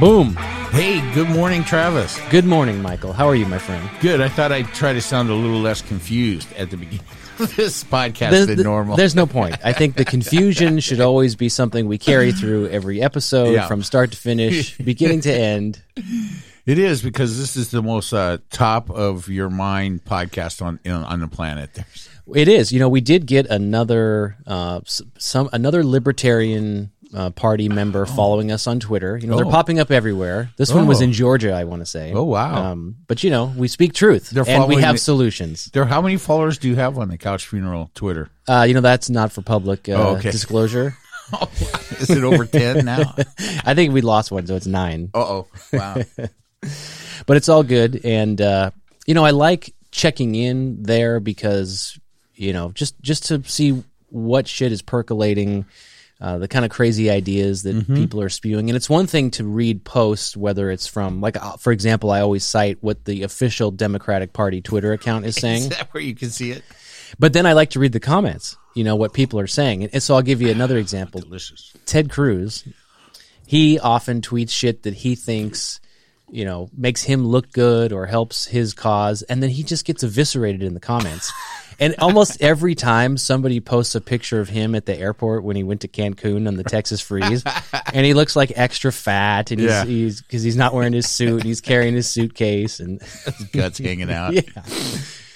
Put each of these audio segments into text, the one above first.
Boom. Hey, good morning, Travis. Good morning, Michael. How are you, my friend? Good. I thought I'd try to sound a little less confused at the beginning of this podcast There's- than normal. There's no point. I think the confusion should always be something we carry through every episode Yeah. from start to finish, beginning to end. It is because this is the most uh, top of your mind podcast on on the planet. There's, It is. You know, we did get another uh, some another libertarian uh, party member following us on Twitter. You know, they're Oh. popping up everywhere. This one was Oh. in Georgia, I want to say. Oh, wow. Um, but you know, we speak truth They're and we have the- solutions. there, how many followers do you have on the Couch Funeral Twitter? Uh, you know, that's not for public uh, Oh, okay. disclosure. is it over ten now? I think we lost one, so it's nine. Uh oh! Wow. but it's all good and uh you know i like checking in there because you know just just to see what shit is percolating uh, the kind of crazy ideas that Mm-hmm. people are spewing and it's one thing to read posts whether it's from like uh, for example i always cite what the official democratic party twitter account is saying Is that where you can see it? but then i like to read the comments you know what people are saying and so i'll give you another example Delicious. Ted Cruz, he often tweets shit that he thinks, you know, makes him look good or helps his cause, and then he just gets eviscerated in the comments. and almost every time somebody posts a picture of him at the airport when he went to Cancun on the Texas freeze, and he looks like extra fat, and he's Yeah. he's because he's not wearing his suit, and he's carrying his suitcase, and his Guts hanging out. yeah,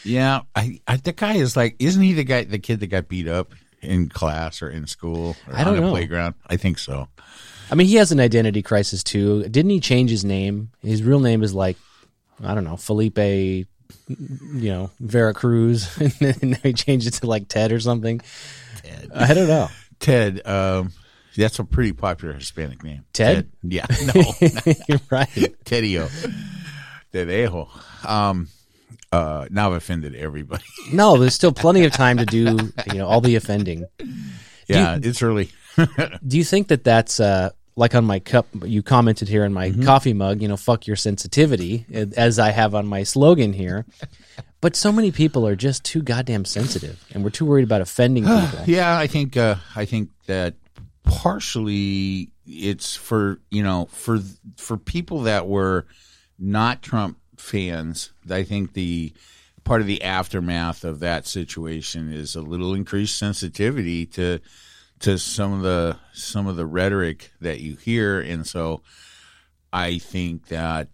Yeah, I, I the guy is like, isn't he the guy, the kid that got beat up in class or in school or I don't on the know. playground? I think so. I mean, he has an identity crisis too. Didn't he change his name? His real name is like, I don't know, Felipe, you know, Vera Cruz. and now he changed it to like Ted or something. Ted. I don't know. Ted, um, that's a pretty popular Hispanic name. Ted? Yeah, no, You're right. Tedio, Tedejo. Um, uh, now I've offended everybody. No, there's still plenty of time to do, you know, all the offending. Yeah, it's early. Do you think that that's, uh, like on my cup, you commented here in my coffee mug, you know, fuck your sensitivity, as I have on my slogan here. But so many people are just too goddamn sensitive, and we're too worried about offending people. Yeah, I think uh, I think that partially it's for you know for for people that were not Trump fans. I think the part of the aftermath of that situation is a little increased sensitivity to to some of the some of the rhetoric that you hear, and so I think that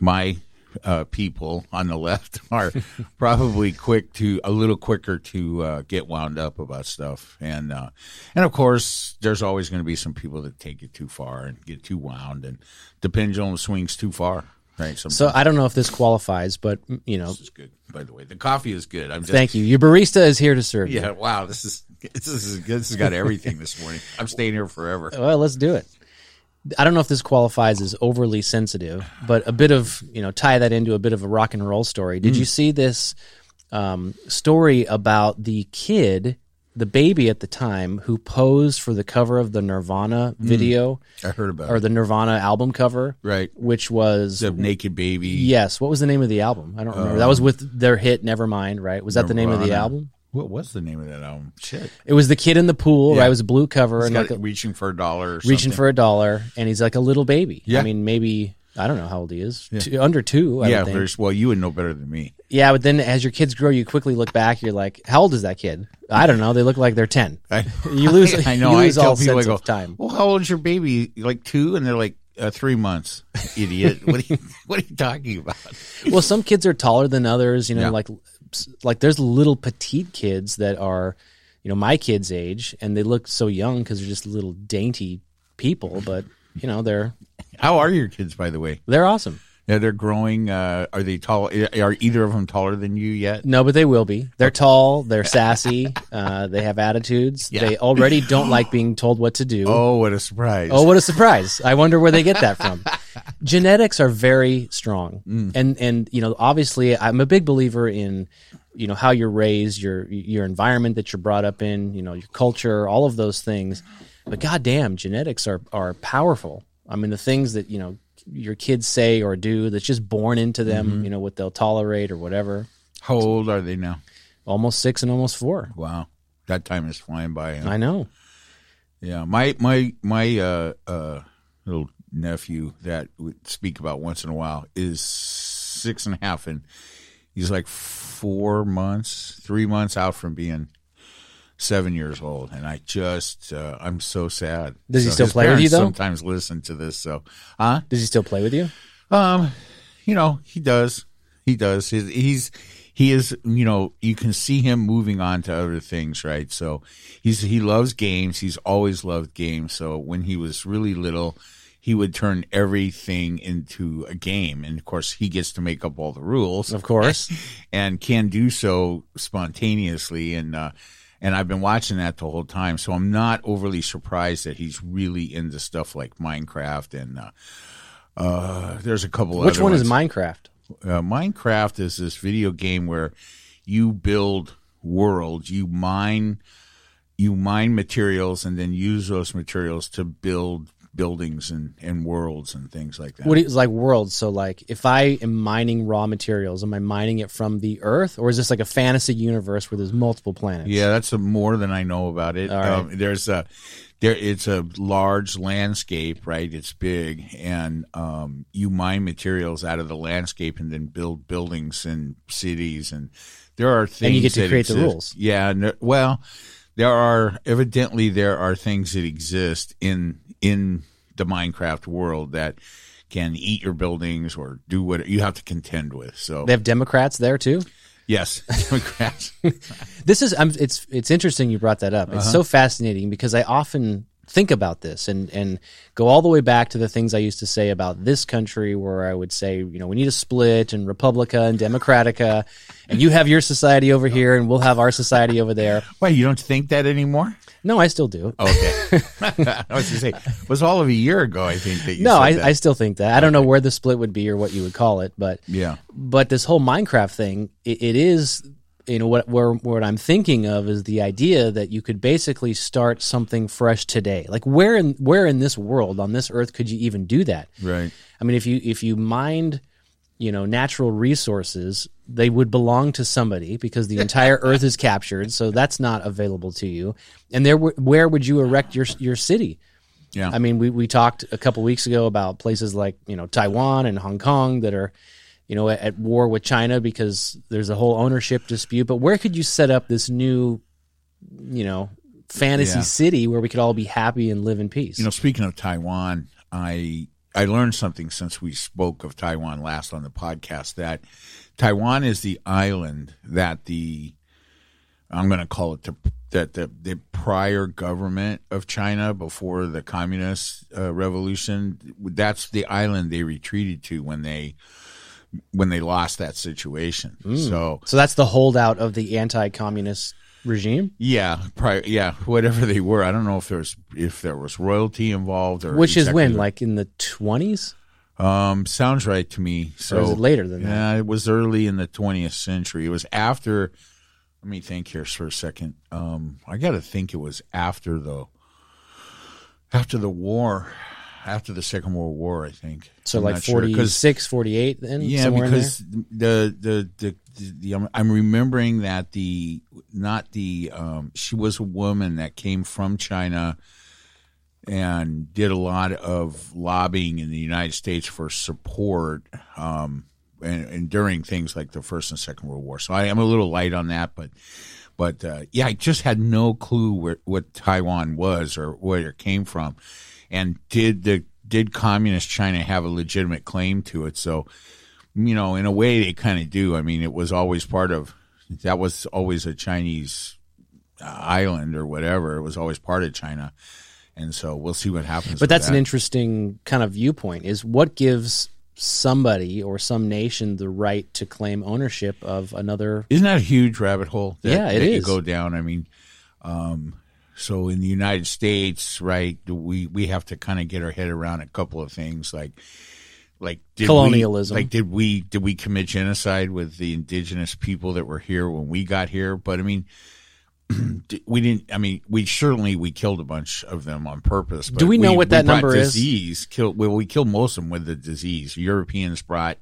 my uh, people on the left are probably quick to a little quicker to uh, get wound up about stuff, and uh, and of course, there's always going to be some people that take it too far and get too wound, and the pendulum swings too far. Right. Sometimes. So I don't know if this qualifies, but you know, this is good, by the way. The coffee is good. I'm just, thank you. Your barista is here to serve you. Yeah. Wow. This is this is good. This has got everything this morning. I'm staying here forever. Well, let's do it. I don't know if this qualifies as overly sensitive, but a bit of you know tie that into a bit of a rock and roll story. Did hmm. you see this um, story about the kid, the baby at the time, who posed for the cover of the Nirvana hmm. video I heard about or it. the Nirvana album cover, Right. which was The naked baby. yes, what was the name of the album? I don't remember. that um, was with their hit Nevermind, right? Was that the name of the album? What was the name of that album? Shit. It was the kid in the pool, Yeah. right? It was a blue cover He's and like a, reaching for a dollar. Reaching for a dollar, and he's like a little baby. Yeah. I mean, maybe I don't know how old he is. Two, under two. I yeah. think. There's, well, you would know better than me. yeah. But then as your kids grow, you quickly look back. You're like, how old is that kid? I don't know. They look like they're ten. I, You lose. I know. You I lose tell all people, I sense go, of time. Well, how old is your baby? Like two, and they're like uh, three months. Idiot. what are you What are you talking about? well, some kids are taller than others. You know, Yeah. like like there's little petite kids that are, you know, my kids' age, and they look so young because they're just little dainty people. But you know, they're How are your kids, by the way? they're awesome. Yeah, they're growing. Uh, are they tall? Are either of them taller than you yet? No, but they will be. They're tall. They're sassy. Uh, they have attitudes. Yeah. They already don't like being told what to do. Oh, what a surprise! Oh, what a surprise! I wonder where they get that from. Genetics are very strong, Mm. and and you know, obviously, I'm a big believer in you know how you're raised, your your environment that you're brought up in, you know, your culture, all of those things. But goddamn, genetics are are powerful. I mean, the things that you know your kids say or do that's just born into them, Mm-hmm. you know, what they'll tolerate or whatever. How old are they now? Almost six and almost four. Wow, that time is flying by. huh? I know. Yeah, my my my uh uh little nephew that we speak about once in a while is six and a half, and he's like four months, three months out from being seven years old, and I just uh, I'm so sad. Does he still play with you, though? Sometimes listen to this, so huh? Does he still play with you? Um, you know, he does. He does. He's, he's he is. You know, you can see him moving on to other things, right? So he's he loves games. He's always loved games. So when he was really little, he would turn everything into a game, and of course, he gets to make up all the rules, Of course. and can do so spontaneously. And uh, and I've been watching that the whole time, so I'm not overly surprised that he's really into stuff like Minecraft and. Uh, uh, there's a couple. Which other one is Minecraft? uh, Minecraft is this video game where you build worlds, you mine, you mine materials, and then use those materials to build buildings and, and worlds and things like that. What is like worlds? So like, if I am mining raw materials, am I mining it from the Earth, or is this like a fantasy universe where there's multiple planets? yeah, that's a, more than I know about it. Right. Um, there's a there. It's a large landscape, right? It's big, and um, you mine materials out of the landscape and then build buildings and cities, and there are things And you get to create the exist. rules. Yeah, well, there are evidently there are things that exist in in the Minecraft world that can eat your buildings or do what you have to contend with. So They have Democrats there too. yes, Democrats. This is I'm, it's it's interesting you brought that up. Uh-huh. It's so fascinating because I often think about this and and go all the way back to the things I used to say about this country where I would say, you know, we need a split and Republica and Democratica and you have your society over here and we'll have our society over there. Why you don't think that anymore? No, I still do. Okay. I was to say, it was all of a year ago, I think, that you no, said I, that. I still think that. I don't know where the split would be or what you would call it, but yeah. but this whole Minecraft thing, it, it is you know what where what I'm thinking of is the idea that you could basically start something fresh today. Like where in where in this world on this earth could you even do that? Right. I mean, if you if you mined, you know, natural resources, they would belong to somebody because the entire earth is captured, so that's not available to you. And there, w- where would you erect your your city? Yeah. I mean, we, we talked a couple weeks ago about places like you know Taiwan and Hong Kong that are, you know, at, at war with China because there's a whole ownership dispute. But where could you set up this new, you know, fantasy Yeah. city where we could all be happy and live in peace? You know, speaking of Taiwan, I I learned something since we spoke of Taiwan last on the podcast that Taiwan is the island that the I'm going to call it the that the the prior government of China before the communist uh, revolution that's the island they retreated to when they when they lost that situation. So so that's the holdout of the anti-communist regime, yeah, prior, yeah, whatever they were. I don't know if there's if there was royalty involved or which is when, like in the twenties, Um, sounds right to me. So or is it later than that? yeah, it was early in the 20th century. It was after. Let me think here for a second. Um, I got to think it was after the after the war, after the Second World War. I think. So I'm like not sure, 'cause- 46, 48 then? yeah, somewhere in there? because the, the the the the I'm- I'm remembering that the not the um, she was a woman that came from China and did a lot of lobbying in the United States for support um, and, and during things like the First and Second World War. So I am a little light on that, but but uh, yeah, I just had no clue where what Taiwan was or where it came from, and did the did communist China have a legitimate claim to it? So you know, in a way, they kind of do. I mean, it was always part of that was always a Chinese uh, island or whatever. It was always part of China, and so we'll see what happens. But that's an interesting kind of viewpoint is what gives somebody or some nation the right to claim ownership of another Isn't that a huge rabbit hole? That, Yeah, it that you go down. I mean, um, so in the United States, right? do We we have to kind of get our head around a couple of things, like like did Colonialism. We, like did we did we commit genocide with the indigenous people that were here when we got here? But I mean. We didn't. I mean, we certainly we killed a bunch of them on purpose. But Do we know what that number is? disease, Killed. Well, we killed most of them with the disease. Europeans brought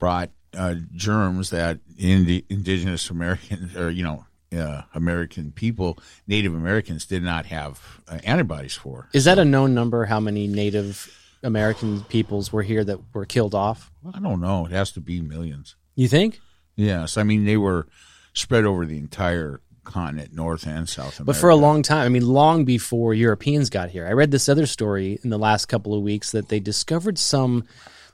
brought uh, germs that in the indigenous Americans or you know uh, American people, Native Americans, did not have uh, antibodies for. Is that a known number how many native American peoples were here that were killed off? I don't know. It has to be millions. You think? Yes, I mean they were spread over the entire continent, North and South America. But for a long time, I mean, long before Europeans got here, I read this other story in the last couple of weeks that they discovered some.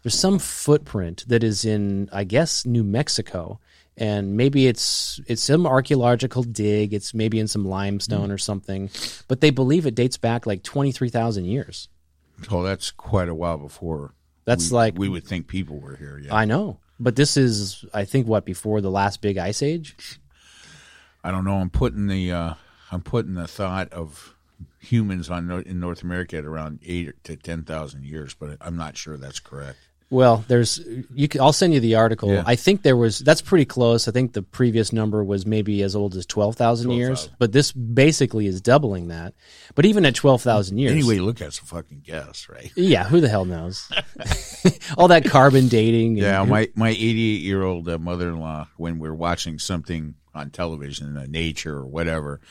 There's some footprint that is in, I guess, New Mexico, and maybe it's it's some archaeological dig. It's maybe in some limestone or something, but they believe it dates back like twenty three thousand years. oh, that's quite a while before. That's we, like we would think people were here. Yeah, I know, but this is, I think, what before the last big ice age. I don't know. I'm putting the uh, I'm putting the thought of humans on in North America at around eight to ten thousand years, but I'm not sure that's correct. Well, there's you. Can, I'll send you the article. Yeah. I think there was that's pretty close. I think the previous number was maybe as old as twelve thousand years, but this basically is doubling that. But even at twelve thousand years, Anyway, you look at a fucking guess, right? yeah, who the hell knows? All that carbon dating. And, Yeah, my my 88 year old uh, mother in law, when we're watching something on television, uh, nature or whatever,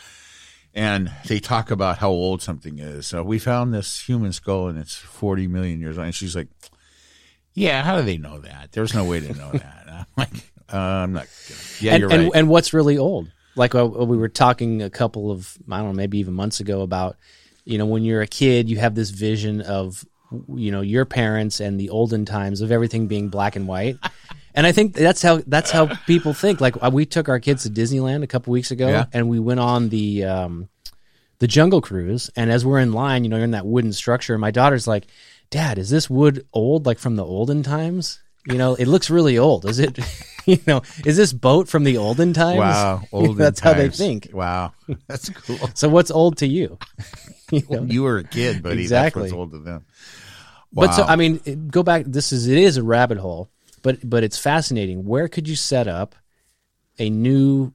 and they talk about how old something is. So we found this human skull and it's 40 million years old. And she's like, "Yeah, how do they know that? There's no way to know that." I'm like, uh, "I'm not." Gonna. Yeah, and, you're right. and what's really old? Like uh, we were talking a couple of I don't know, maybe even months ago about you know when you're a kid, you have this vision of you know your parents and the olden times of everything being black and white. And I think that's how that's how people think. Like uh, we took our kids to Disneyland a couple weeks ago, Yeah. and we went on the um, the Jungle Cruise. And as we're in line, you know, you're in that wooden structure. And my daughter's like, "Dad, is this wood old, like from the olden times? You know, it looks really old. Is it? You know, is this boat from the olden times? wow, old. that's how they think. Wow, that's cool. So what's old to you? You know? you were a kid, buddy. Exactly. That's what's old to them. Wow. But so I mean, it- go back. This is it is a rabbit hole, but but it's fascinating. Where could you set up a new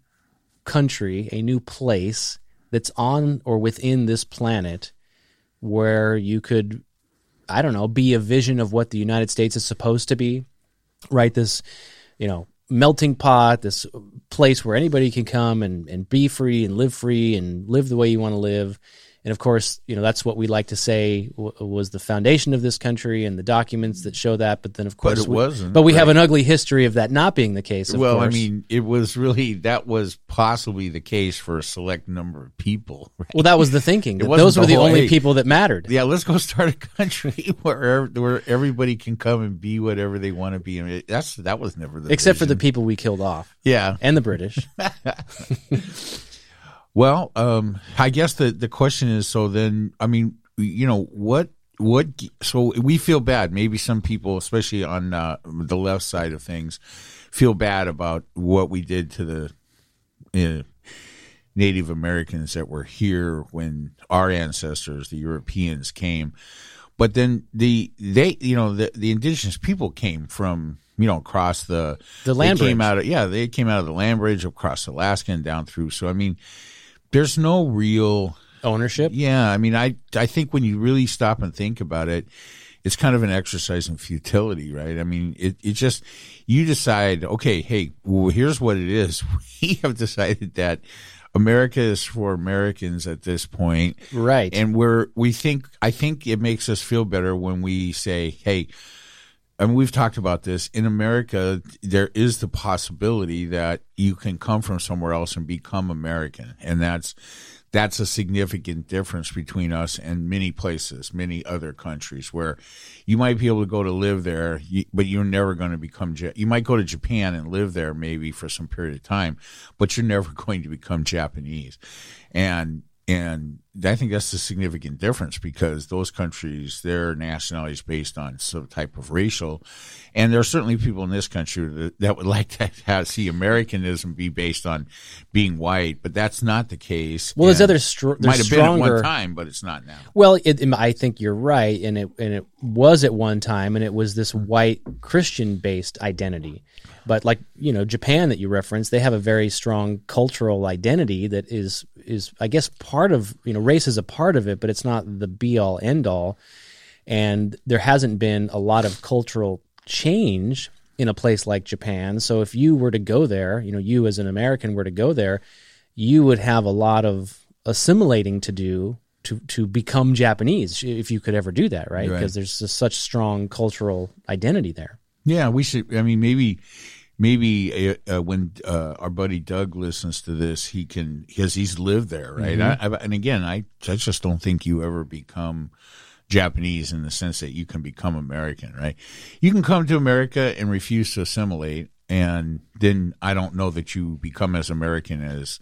country, a new place that's on or within this planet, where you could, I don't know, be a vision of what the United States is supposed to be, right? This, you know. Melting pot, this place where anybody can come and, and be free and live free and live the way you want to live. And of course, you know, that's what we like to say w- was the foundation of this country and the documents that show that. But then, of course, but it we- wasn't, But we have an ugly history of that not being the case. Of well, course. I mean, it was really that was possibly the case for a select number of people. Right? well, that was the thinking. those were the the only people that mattered. Yeah, let's go start a country where where everybody can come and be whatever they want to be. I mean, that's that was never the Except for the people we killed off yeah. and the British. Well, um, I guess the the question is so then I mean you know what what so we feel bad. Maybe some people especially on uh, the left side of things feel bad about what we did to the uh, Native Americans that were here when our ancestors the Europeans came. But then the they you know the the indigenous people came from you know across the The land they came bridge. out of yeah they came out of the land bridge across Alaska and down through. So I mean there's no real Ownership. yeah I mean I I think when you really stop and think about it it's kind of an exercise in futility right I mean it it just you decide okay hey well, here's what it is we have decided that America is for Americans at this point Right. and we're we think I think it makes us feel better when we say, hey, and we've talked about this in America. There is the possibility that you can come from somewhere else and become American, and that's that's a significant difference between us and many places, many other countries where you might be able to go to live there, but you're never going to become. You might go to Japan and live there maybe for some period of time, but you're never going to become Japanese, and and I think that's the significant difference because those countries, their nationality is based on some type of racial, and there are certainly people in this country that, that would like to have, see Americanism be based on being white, but that's not the case. Well, there's other str- there's might have been at one time, but it's not now. Well, it, I think you're right, and it and it was at one time, and it was this white Christian based identity. But like you know, Japan that you referenced, they have a very strong cultural identity that is is I guess part of you know race is a part of it, but it's not the be all end all. And there hasn't been a lot of cultural change in a place like Japan. So if you were to go there, you know, you as an American were to go there, you would have a lot of assimilating to do to to become Japanese if you could ever do that, right? Right. Because there's just such strong cultural identity there. Yeah, we should. I mean, maybe, maybe uh, uh, when uh, our buddy Doug listens to this, he can because he's lived there, right? I, I, and again, I, I just don't think you ever become Japanese in the sense that you can become American, right? You can come to America and refuse to assimilate, and then I don't know that you become as American as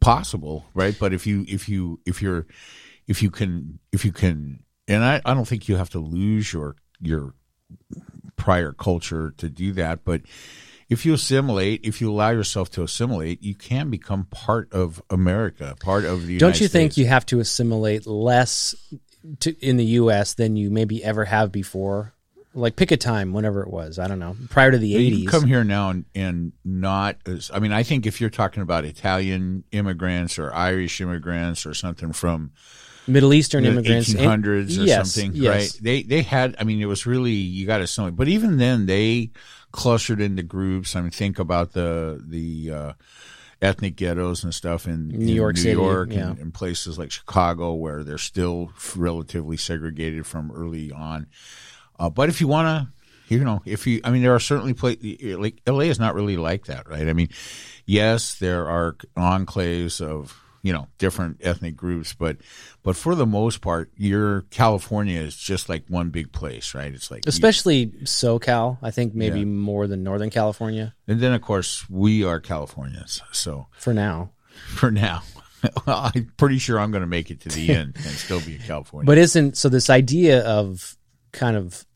possible, right? But if you if you if you're if you can if you can, and I, I don't think you have to lose your your prior culture to do that, but if you assimilate, if you allow yourself to assimilate, you can become part of America, part of the. United Don't you think States. you have to assimilate less to, in the U.S. than you maybe ever have before? Like pick a time, whenever it was. I don't know, prior to the You eighties. come here now and, and not as I mean, I think if you're talking about Italian immigrants or Irish immigrants or something from Middle Eastern the immigrants, and- or yes, something, yes. right? They they had. I mean, it was really you got to assimilate. But even then, they clustered into groups. I mean, think about the the uh, ethnic ghettos and stuff in New in York New City, York, yeah. and, and places like Chicago, where they're still relatively segregated from early on. Uh, but if you want to. You know, if you, I mean, there are certainly places like LA is not really like that, right? I mean, yes, there are enclaves of you know different ethnic groups, but but for the most part, your California is just like one big place, right? It's like, especially SoCal. I think maybe Yeah. more than Northern California and then of course we are Californians, so for now. for now, well, I'm pretty sure I'm going to make it to the end and still be in California. But isn't so this idea of kind of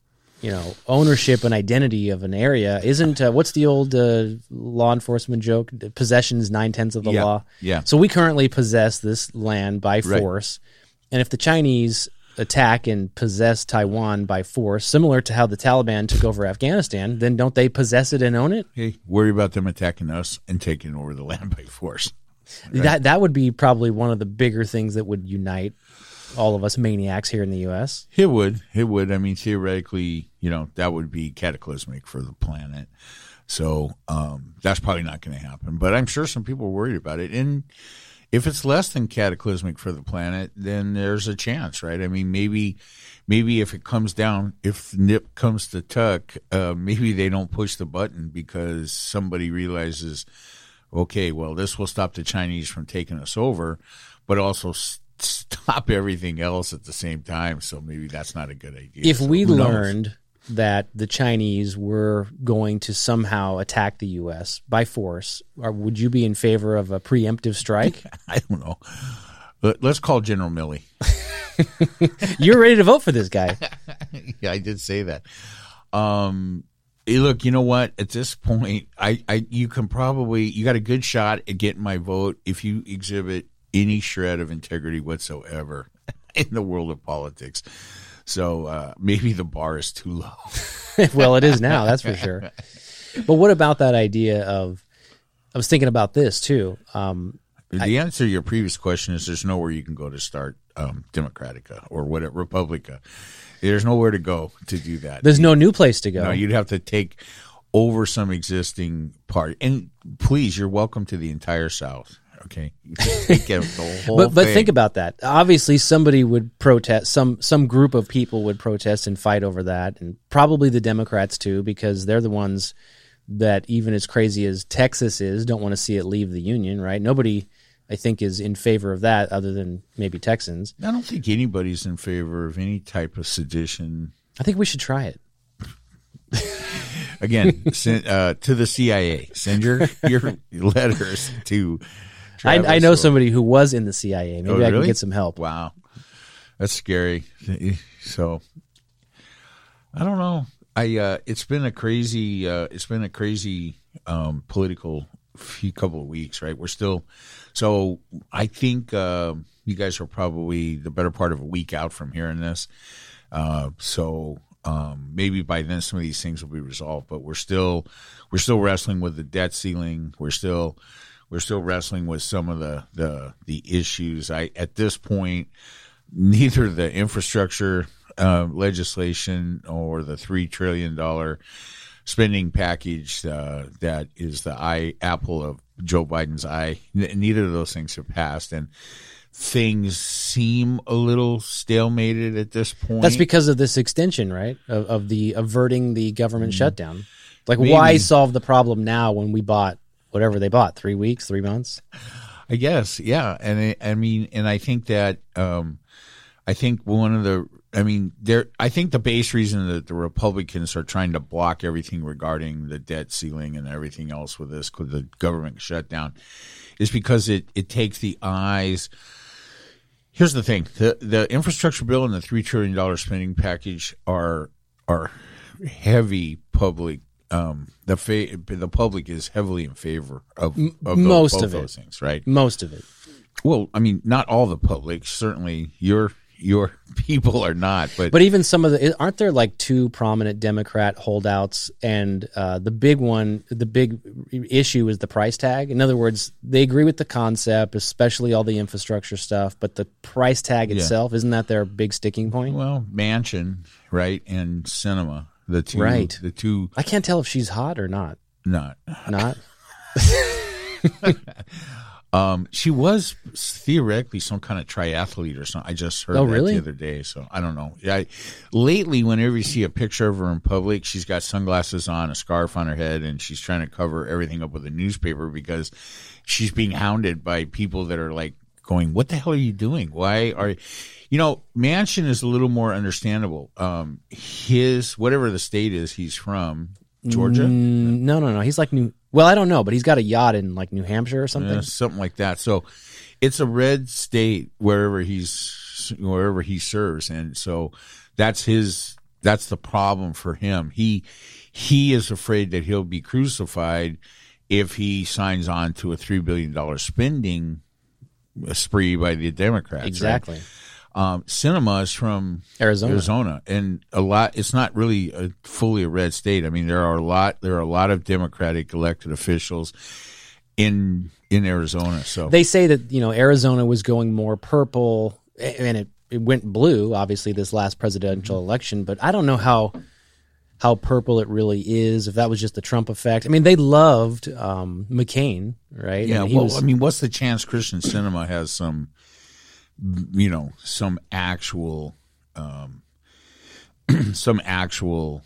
you know ownership and identity of an area isn't uh, what's the old uh, law enforcement joke? Possession is nine tenths of the Yeah, law. yeah. So we currently possess this land by Right. force, and if the Chinese attack and possess Taiwan by force, similar to how the Taliban took over Afghanistan, then don't they possess it and own it? hey, worry about them attacking us and taking over the land by force. That that would be probably one of the bigger things that would unite all of us maniacs here in the U.S. It would. It would. I mean, theoretically, you know, that would be cataclysmic for the planet. So um, that's probably not going to happen. But I'm sure some people are worried about it. And if it's less than cataclysmic for the planet, then there's a chance, right? I mean, maybe, maybe if it comes down, if nip comes to tuck, uh, maybe they don't push the button because somebody realizes, okay, well, this will stop the Chinese from taking us over, but also stop everything else at the same time. So maybe that's not a good idea. if So we who knows? learned that the Chinese were going to somehow attack the U.S. by force, or would you be in favor of a preemptive strike? I don't know. Let- Let's call General Milley. You're ready to vote for this guy. yeah, I did say that. Um, look, you know what? At this point, I, I, you can probably, you got a good shot at getting my vote if you exhibit any shred of integrity whatsoever in the world of politics. So uh, maybe the bar is too low. well, it is now, that's for sure. But what about that idea of? I was thinking about this too. Um, the answer to your previous question is there's nowhere you can go to start um, Democratica or whatever Republica. There's nowhere to go to do that. there's no new place to go. No, you'd have to take over some existing part. And please, you're welcome to the entire South. Okay, You can take it, the whole but but think about that. Obviously, somebody would protest. Some some group of people would protest and fight over that, and probably the Democrats too, because they're the ones that, even as crazy as Texas is, don't want to see it leave the union. Right? Nobody, I think, is in favor of that, other than maybe Texans. I don't think anybody's in favor of any type of sedition. I think we should try it. Again, send, uh, to the CIA, send your your letters to. I, I know or- somebody who was in the CIA. Maybe Oh, I can get some help. Wow, that's scary. So, I don't know. I uh, it's been a crazy. Uh, it's been a crazy um, political few couple of weeks. Right, we're still. So I think uh, you guys are probably the better part of a week out from hearing this. Uh, so um, maybe by then some of these things will be resolved. But we're still we're still wrestling with the debt ceiling. We're still we're still wrestling with some of the the the issues. I at this point, neither the infrastructure uh, legislation or the three trillion dollar spending package uh, that is the eye apple of Joe Biden's eye. n- Neither of those things have passed, and things seem a little stalemated at this point. That's because of this extension, right? Of, of the averting the government shutdown. Like, why solve the problem now when we bought whatever they bought? Three weeks, three months? I guess, yeah, and I, I mean, and I think that, um, I think one of the, I mean, there, I think the base reason that the Republicans are trying to block everything regarding the debt ceiling and everything else with this, with the government shutdown, is because it it takes the eyes. Here's the thing: the the infrastructure bill and the three trillion dollar spending package are are heavy public. Um, the fa- the public is heavily in favor of, of most both of it. those things, right? Most of it. Well, I mean, not all the public. Certainly, your your people are not. But, But even some of the aren't there like two prominent Democrat holdouts, and uh, the big one, the big issue is the price tag. In other words, they agree with the concept, especially all the infrastructure stuff, but the price tag itself isn't that their big sticking point? well, Manchin, right, and Sinema, the two, Right. the two, I can't tell if she's hot or not. not. Not. Um, she was theoretically some kind of triathlete or something. I just heard Oh, that really? the other day, so I don't know. Yeah, I, lately, whenever you see a picture of her in public, she's got sunglasses on, a scarf on her head, and she's trying to cover everything up with a newspaper because she's being hounded by people that are like going, "What the hell are you doing? Why are?" You know, Manchin is a little more understandable. Um, his whatever the state is he's from, Georgia. Mm, no, no, no. He's like New. Well, I don't know, but he's got a yacht in like New Hampshire or something. Yeah, something like that. So it's a red state wherever he's wherever he serves, and so that's his that's the problem for him. He he is afraid that he'll be crucified if he signs on to a three billion dollar spending spree by the Democrats. right? Um, Sinema is from Arizona. Arizona, and a lot. It's not really a, fully a red state. I mean, there are a lot. There are a lot of Democratic elected officials in in Arizona. So They say that you know Arizona was going more purple, and it, it went blue. Obviously, this last presidential Mm-hmm. election, but I don't know how how purple it really is. If that was just the Trump effect. I mean, they loved um, McCain, right? yeah. Well, was- I mean, what's the chance Kyrsten Sinema has some, you know, some actual, um, some actual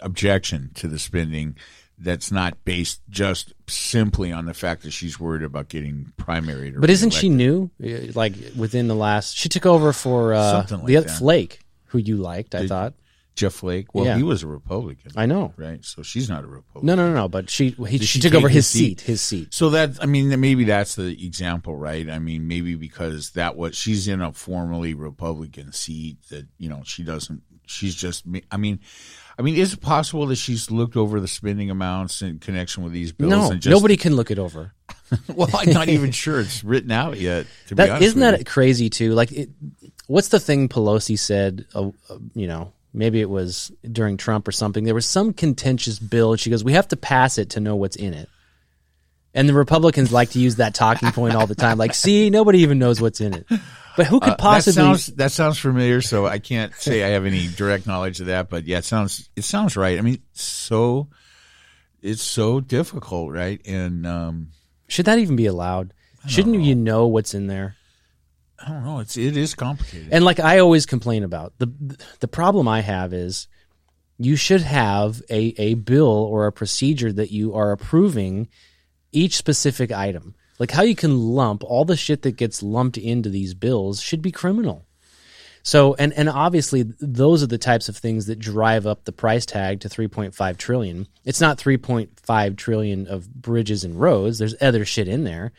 objection to the spending that's not based just simply on the fact that she's worried about getting primary. but isn't she new? Uh, Like within the last, she took over for uh, like the that. Flake, who you liked. I thought. Jeff Flake? Well, Yeah. he was a Republican, I know. right? So she's not a Republican. No, no, no, no. But she he, she, she took take over his his seat? His seat. So that I mean, maybe that's the example, right? I mean, maybe because that was she's in a formerly Republican seat that you know she doesn't. She's just. I mean, I mean, is it possible that she's looked over the spending amounts in connection with these bills? No, and just, nobody can look it over. Well, I'm not even sure it's written out yet. To be That honest isn't with that crazy too? Like, it, what's the thing Pelosi said? Uh, uh, you know, maybe it was during Trump or something. There was some contentious bill, and she goes, "We have to pass it to know what's in it." And the Republicans like to use that talking point all the time. Like, see, nobody even knows what's in it. But who could Uh, possibly? That sounds, that sounds familiar, so I can't say I have any direct knowledge of that. But yeah, it sounds it sounds right. I mean, so it's so difficult, right? And um, should that even be allowed? Shouldn't you know what's in there? I don't know. It's it is complicated. And like I always complain about the the problem I have is you should have a a bill or a procedure that you are approving each specific item. Like how you can lump all the shit that gets lumped into these bills should be criminal. So and and obviously those are the types of things that drive up the price tag to 3.5 trillion. It's not 3.5 trillion of bridges and roads. There's other shit in there.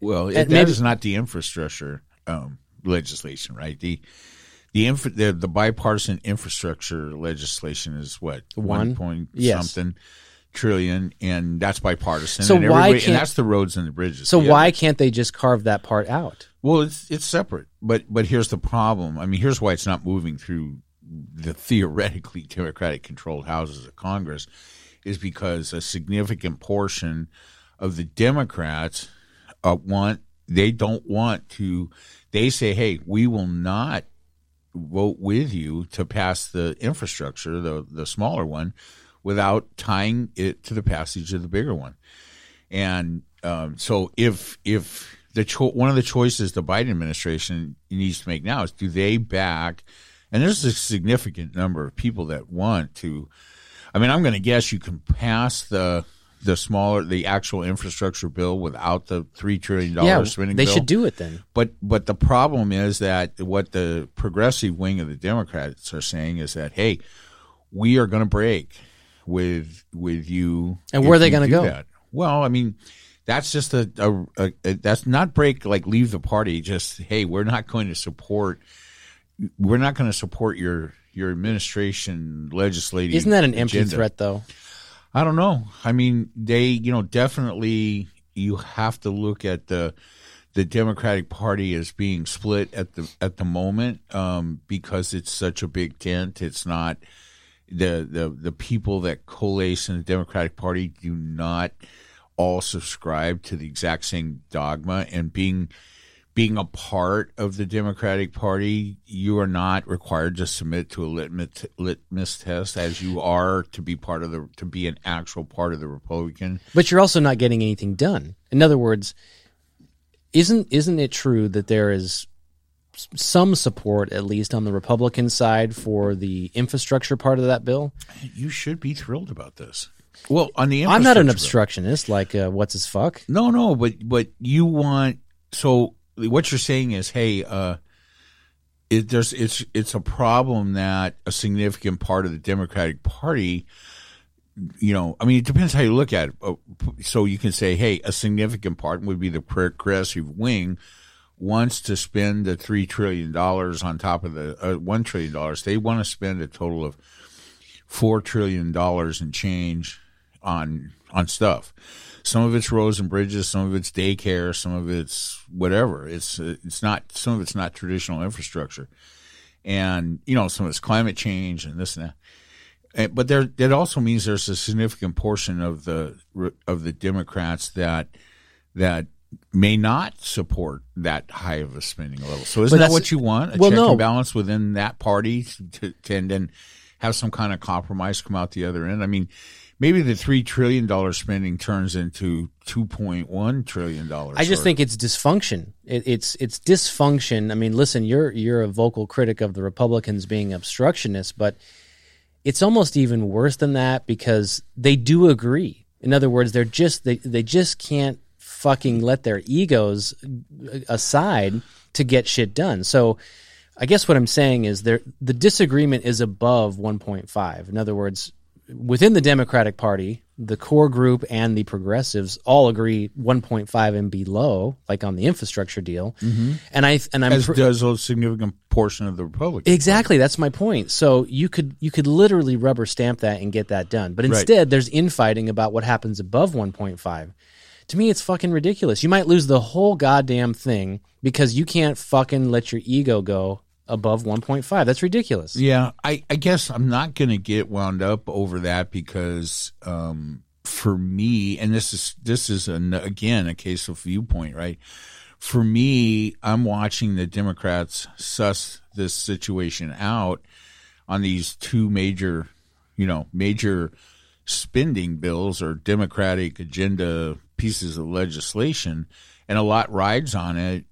Well, it, that maybe- is not the infrastructure um, legislation, right? The the, infra, the the bipartisan infrastructure legislation is what One? one point Yes. something trillion, and that's bipartisan. So and why can't- and that's the roads and the bridges. So why can't they just carve that part out? Well, it's it's separate, but but here's the problem. I mean, here's why it's not moving through the theoretically Democratic controlled houses of Congress, is because a significant portion of the Democrats uh, want they don't want to. They say, "Hey, we will not vote with you to pass the infrastructure, the the smaller one, without tying it to the passage of the bigger one." And um, so if if the cho- one of the choices the Biden administration needs to make now is do they back? And there's a significant number of people that want to. I mean, I'm going to guess you can pass the the smaller the actual infrastructure bill without the three trillion dollar Yeah, spending they bill. should do it then. But but the problem is that what the progressive wing of the Democrats are saying is that hey, we are going to break with with you. And where are they gonna go? that. Well, I mean, that's just a, a, a, a that's not break like leave the party. Just hey, we're not going to support. We're not going to support your your administration legislative. Isn't that an empty agenda. threat though? I don't know. I mean, they, you know, definitely you have to look at the the Democratic Party as being split at the at the moment um, because it's such a big tent. It's not the the the people that coalesce in the Democratic Party do not all subscribe to the exact same dogma and being being a part of the Democratic Party, you are not required to submit to a litmus, litmus test as you are to be part of the to be an actual part of the Republican. But you're also not getting anything done. In other words, isn't isn't it true that there is some support, at least on the Republican side, for the infrastructure part of that bill? You should be thrilled about this. Well, on the I'm not an infrastructure bill- obstructionist like uh, what's his fuck. No, no, but but you want so what you're saying is, hey, uh, it, there's it's it's a problem that a significant part of the Democratic Party, you know, I mean, it depends how you look at it. Uh, So you can say, hey, a significant part would be the progressive wing wants to spend the three trillion dollars on top of the uh, one trillion dollars. They want to spend a total of four trillion dollars and change on on stuff. Some of it's roads and bridges, some of it's daycare, some of it's whatever. It's it's not some of it's not traditional infrastructure, and you know some of it's climate change and this and that. And, but there that also means there's a significant portion of the of the Democrats that that may not support that high of a spending level. So isn't that what you want? A well, check no. and balance within that party to, to and then have some kind of compromise come out the other end. I mean, maybe the three trillion dollar spending turns into two point one trillion dollars. I just think it's dysfunction. It, it's it's dysfunction. I mean, listen, you're you're a vocal critic of the Republicans being obstructionists, but it's almost even worse than that because they do agree. In other words, they're just they they just can't fucking let their egos uh, aside to get shit done. So I guess what I'm saying is there the disagreement is above 1.5. In other words, within the Democratic Party, the core group and the progressives all agree 1.5 and below, like on the infrastructure deal. Mm-hmm. And I and I'm as pr- does a significant portion of the Republicans. Exactly, that's my point. So you could you could literally rubber stamp that and get that done. But Right. instead, there's infighting about what happens above 1.5. To me, it's fucking ridiculous. You might lose the whole goddamn thing because you can't fucking let your ego go above 1.5. That's ridiculous. Yeah, I, I guess I'm not going to get wound up over that because um, for me, and this is this is an, again a case of viewpoint, right? For me, I'm watching the Democrats suss this situation out on these two major, you know, major spending bills or Democratic agenda pieces of legislation, and a lot rides on it,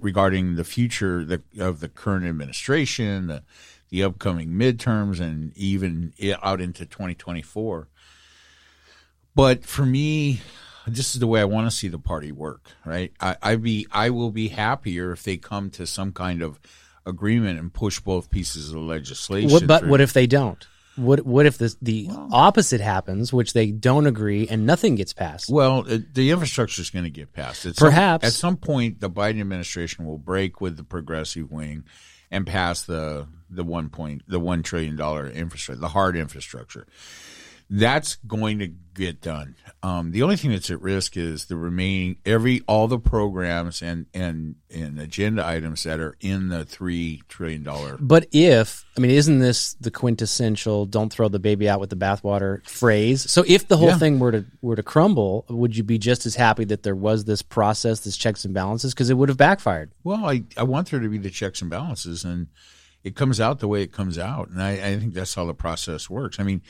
regarding the future the, of the current administration, the, the upcoming midterms, and even out into 2024. But for me, this is the way I want to see the party work. Right? I, I be I will be happier if they come to some kind of agreement and push both pieces of legislation. What, but through. what if they don't? What what if the the opposite happens, which they don't agree and nothing gets passed? Well, it, the infrastructure is going to get passed. At Perhaps. some, at some point, the Biden administration will break with the progressive wing and pass the the one point the one trillion dollar infrastructure, the hard infrastructure. That's going to get done. Um, the only thing that's at risk is the remaining every all the programs and and and agenda items that are in the three trillion dollar. But if I mean, isn't this the quintessential "don't throw the baby out with the bathwater" phrase? So if the whole Yeah. thing were to were to crumble, would you be just as happy that there was this process, this checks and balances, because it would have backfired? Well, I, I want there to be the checks and balances, and it comes out the way it comes out. And I, I think that's how the process works. I mean,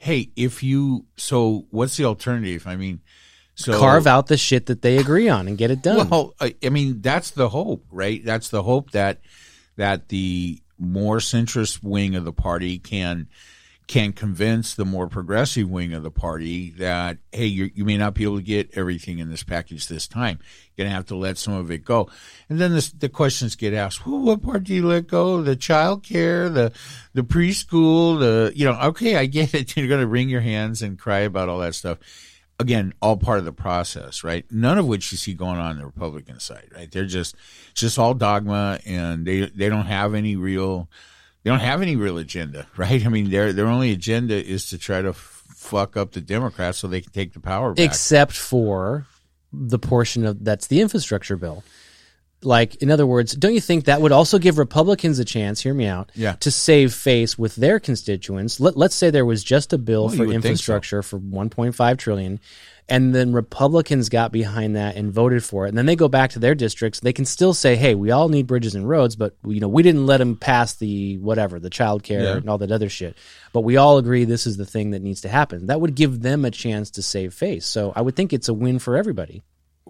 hey, if you, so what's the alternative? I mean, So Carve out the shit that they agree on and get it done. Well, I, I mean, that's the hope, right? That's the hope that that the more centrist wing of the party can can convince the more progressive wing of the party that hey, you may not be able to get everything in this package this time. You're gonna have to let some of it go. And then this, the questions get asked: well, What part do you let go? The child care, the the preschool, the you know? Okay, I get it. You're gonna wring your hands and cry about all that stuff again, all part of the process, right? None of which you see going on, on the Republican side, right? They're just just all dogma, and they they don't have any real they don't have any real agenda, right? I mean, their their only agenda is to try to fuck up the Democrats so they can take the power back. Except for the portion of that's the infrastructure bill. Like, in other words, don't you think that would also give Republicans a chance? Hear me out. Yeah. To save face with their constituents. Let, let's say there was just a bill Well, for think so. infrastructure for 1.5 trillion, and then Republicans got behind that and voted for it, and then they go back to their districts. They can still say, "Hey, we all need bridges and roads, but you know, we didn't let them pass the whatever, the child care Yeah. and all that other shit. But we all agree this is the thing that needs to happen." That would give them a chance to save face. So I would think it's a win for everybody.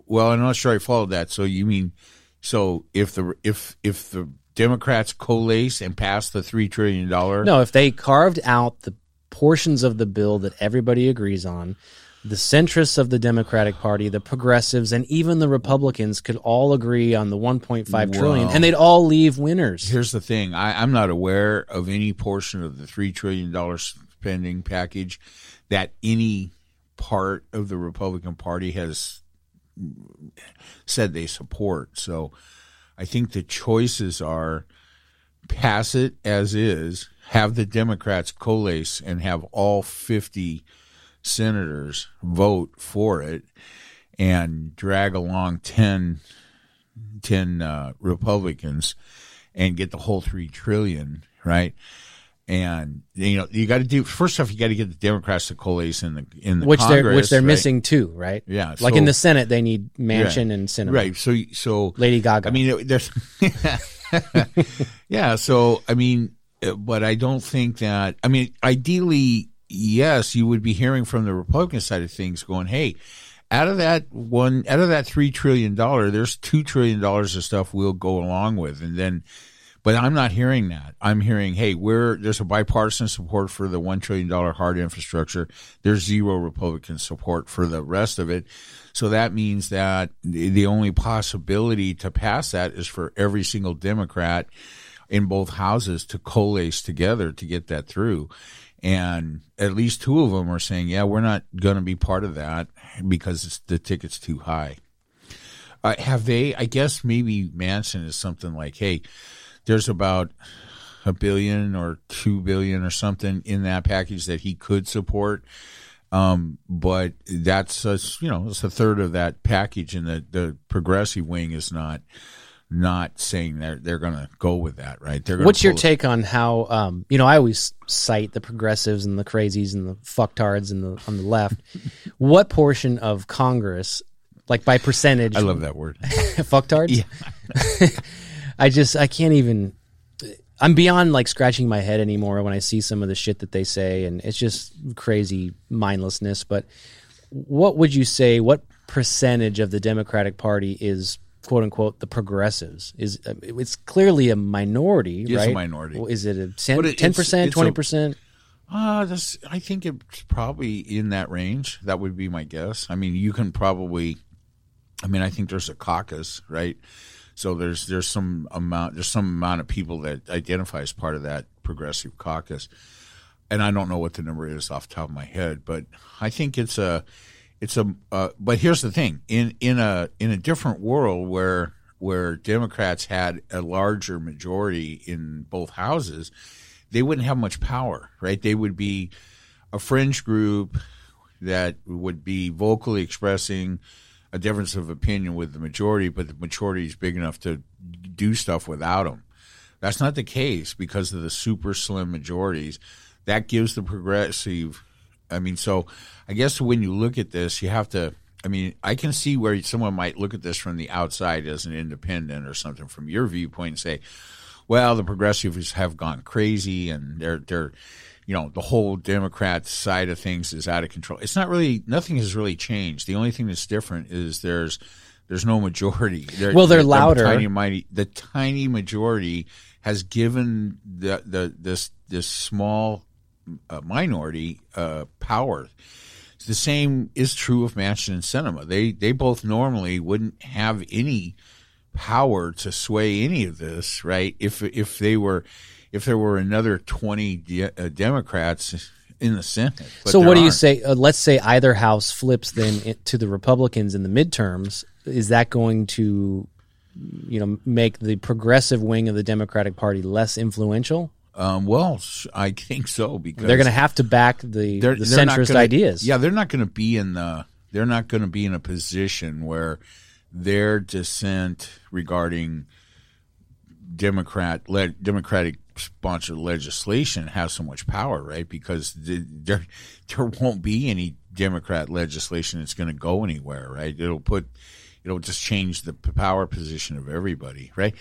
Well, I'm not sure I followed that. So you mean so if the if if the Democrats coalesce and pass the three trillion dollar No, if they carved out the portions of the bill that everybody agrees on, the centrists of the Democratic Party, the progressives, and even the Republicans could all agree on the 1.5 trillion, and they'd all leave winners. Here's the thing: I, I'm not aware of any portion of the three trillion dollar spending package that any part of the Republican Party has said they support. So, I think the choices are pass it as is, have the Democrats coalesce, and have all 50 senators vote for it, and drag along 10 10 uh, Republicans and get the whole three trillion, right? And you know you got to do first off, you got to get the Democrats to coalesce in the in the which they're which they're right? missing too, right? Yeah, like so- in the Senate, they need Manchin and Sinema. right? So so Lady Gaga. I mean, there's yeah. So I mean, but I don't think that. I mean, ideally, yes, you would be hearing from the Republican side of things, going, "Hey, out of that one, out of that three trillion dollar, there's two trillion dollars of stuff we'll go along with," and then. But I'm not hearing that. I'm hearing, hey, we're there's a bipartisan support for the one trillion dollar hard infrastructure. There's zero Republican support for the rest of it. So that means that the only possibility to pass that is for every single Democrat in both houses to coalesce together to get that through. And at least two of them are saying, yeah, we're not going to be part of that because the ticket's too high. Uh, have they? I guess maybe Manchin is something like, hey, there's about a billion or two billion or something in that package that he could support. Um, but that's a, you know it's a third of that package, and the the progressive wing is not not saying they're they're going to go with that, right? They're gonna What's your pull it- take on how um, you know I always cite the progressives and the crazies and the fucktards and the on the left. what portion of Congress, like by percentage, I love that word. fucktards? Yeah. I just I can't even. I'm beyond like scratching my head anymore when I see some of the shit that they say, and it's just crazy mindlessness. But what would you say? What percentage of the Democratic Party is quote unquote the progressives? Is uh, it's clearly a minority, It's a right? minority. Is it a ten percent, twenty percent? Uh, that's, I think it's probably in that range. That would be my guess. I mean, you can probably, I mean, I think there's a caucus, right? So there's there's some amount there's some amount of people that identify as part of that progressive caucus, and I don't know what the number is off the top of my head, but I think it's a it's a. Uh, but here's the thing: in in a in a different world where where Democrats had a larger majority in both houses, they wouldn't have much power, right? They would be a fringe group that would be vocally expressing a difference of opinion with the majority, but the majority is big enough to do stuff without them. That's not the case because of the super slim majorities. That gives the progressive. I mean, so I guess when you look at this, you have to. I mean, I can see where someone might look at this from the outside as an independent or something from your viewpoint and say, well, the progressives have gone crazy and they're they're you know the whole Democrat side of things is out of control. It's not really nothing has really changed. The only thing that's different is there's there's no majority. They're, Well, they're the louder. Tiny, mighty, the tiny majority has given the the this this small uh, minority uh, power. The same is true of Manchin and Sinema. They they both normally wouldn't have any power to sway any of this, right? If if they were if there were another twenty de- uh, Democrats in the Senate. So what do you aren't. say? Uh, let's say either house flips then it, to the Republicans in the midterms. Is that going to, you know, make the progressive wing of the Democratic Party less influential? Um, well, I think so because They're going to have to back the, they're, the they're centrist gonna- ideas. Yeah, they're not going to be in the they're not going to be in a position where their dissent regarding Democrat led Democratic sponsored legislation has so much power, right? Because the, there there won't be any Democrat legislation that's going to go anywhere, right? It'll put it'll just change the power position of everybody, right?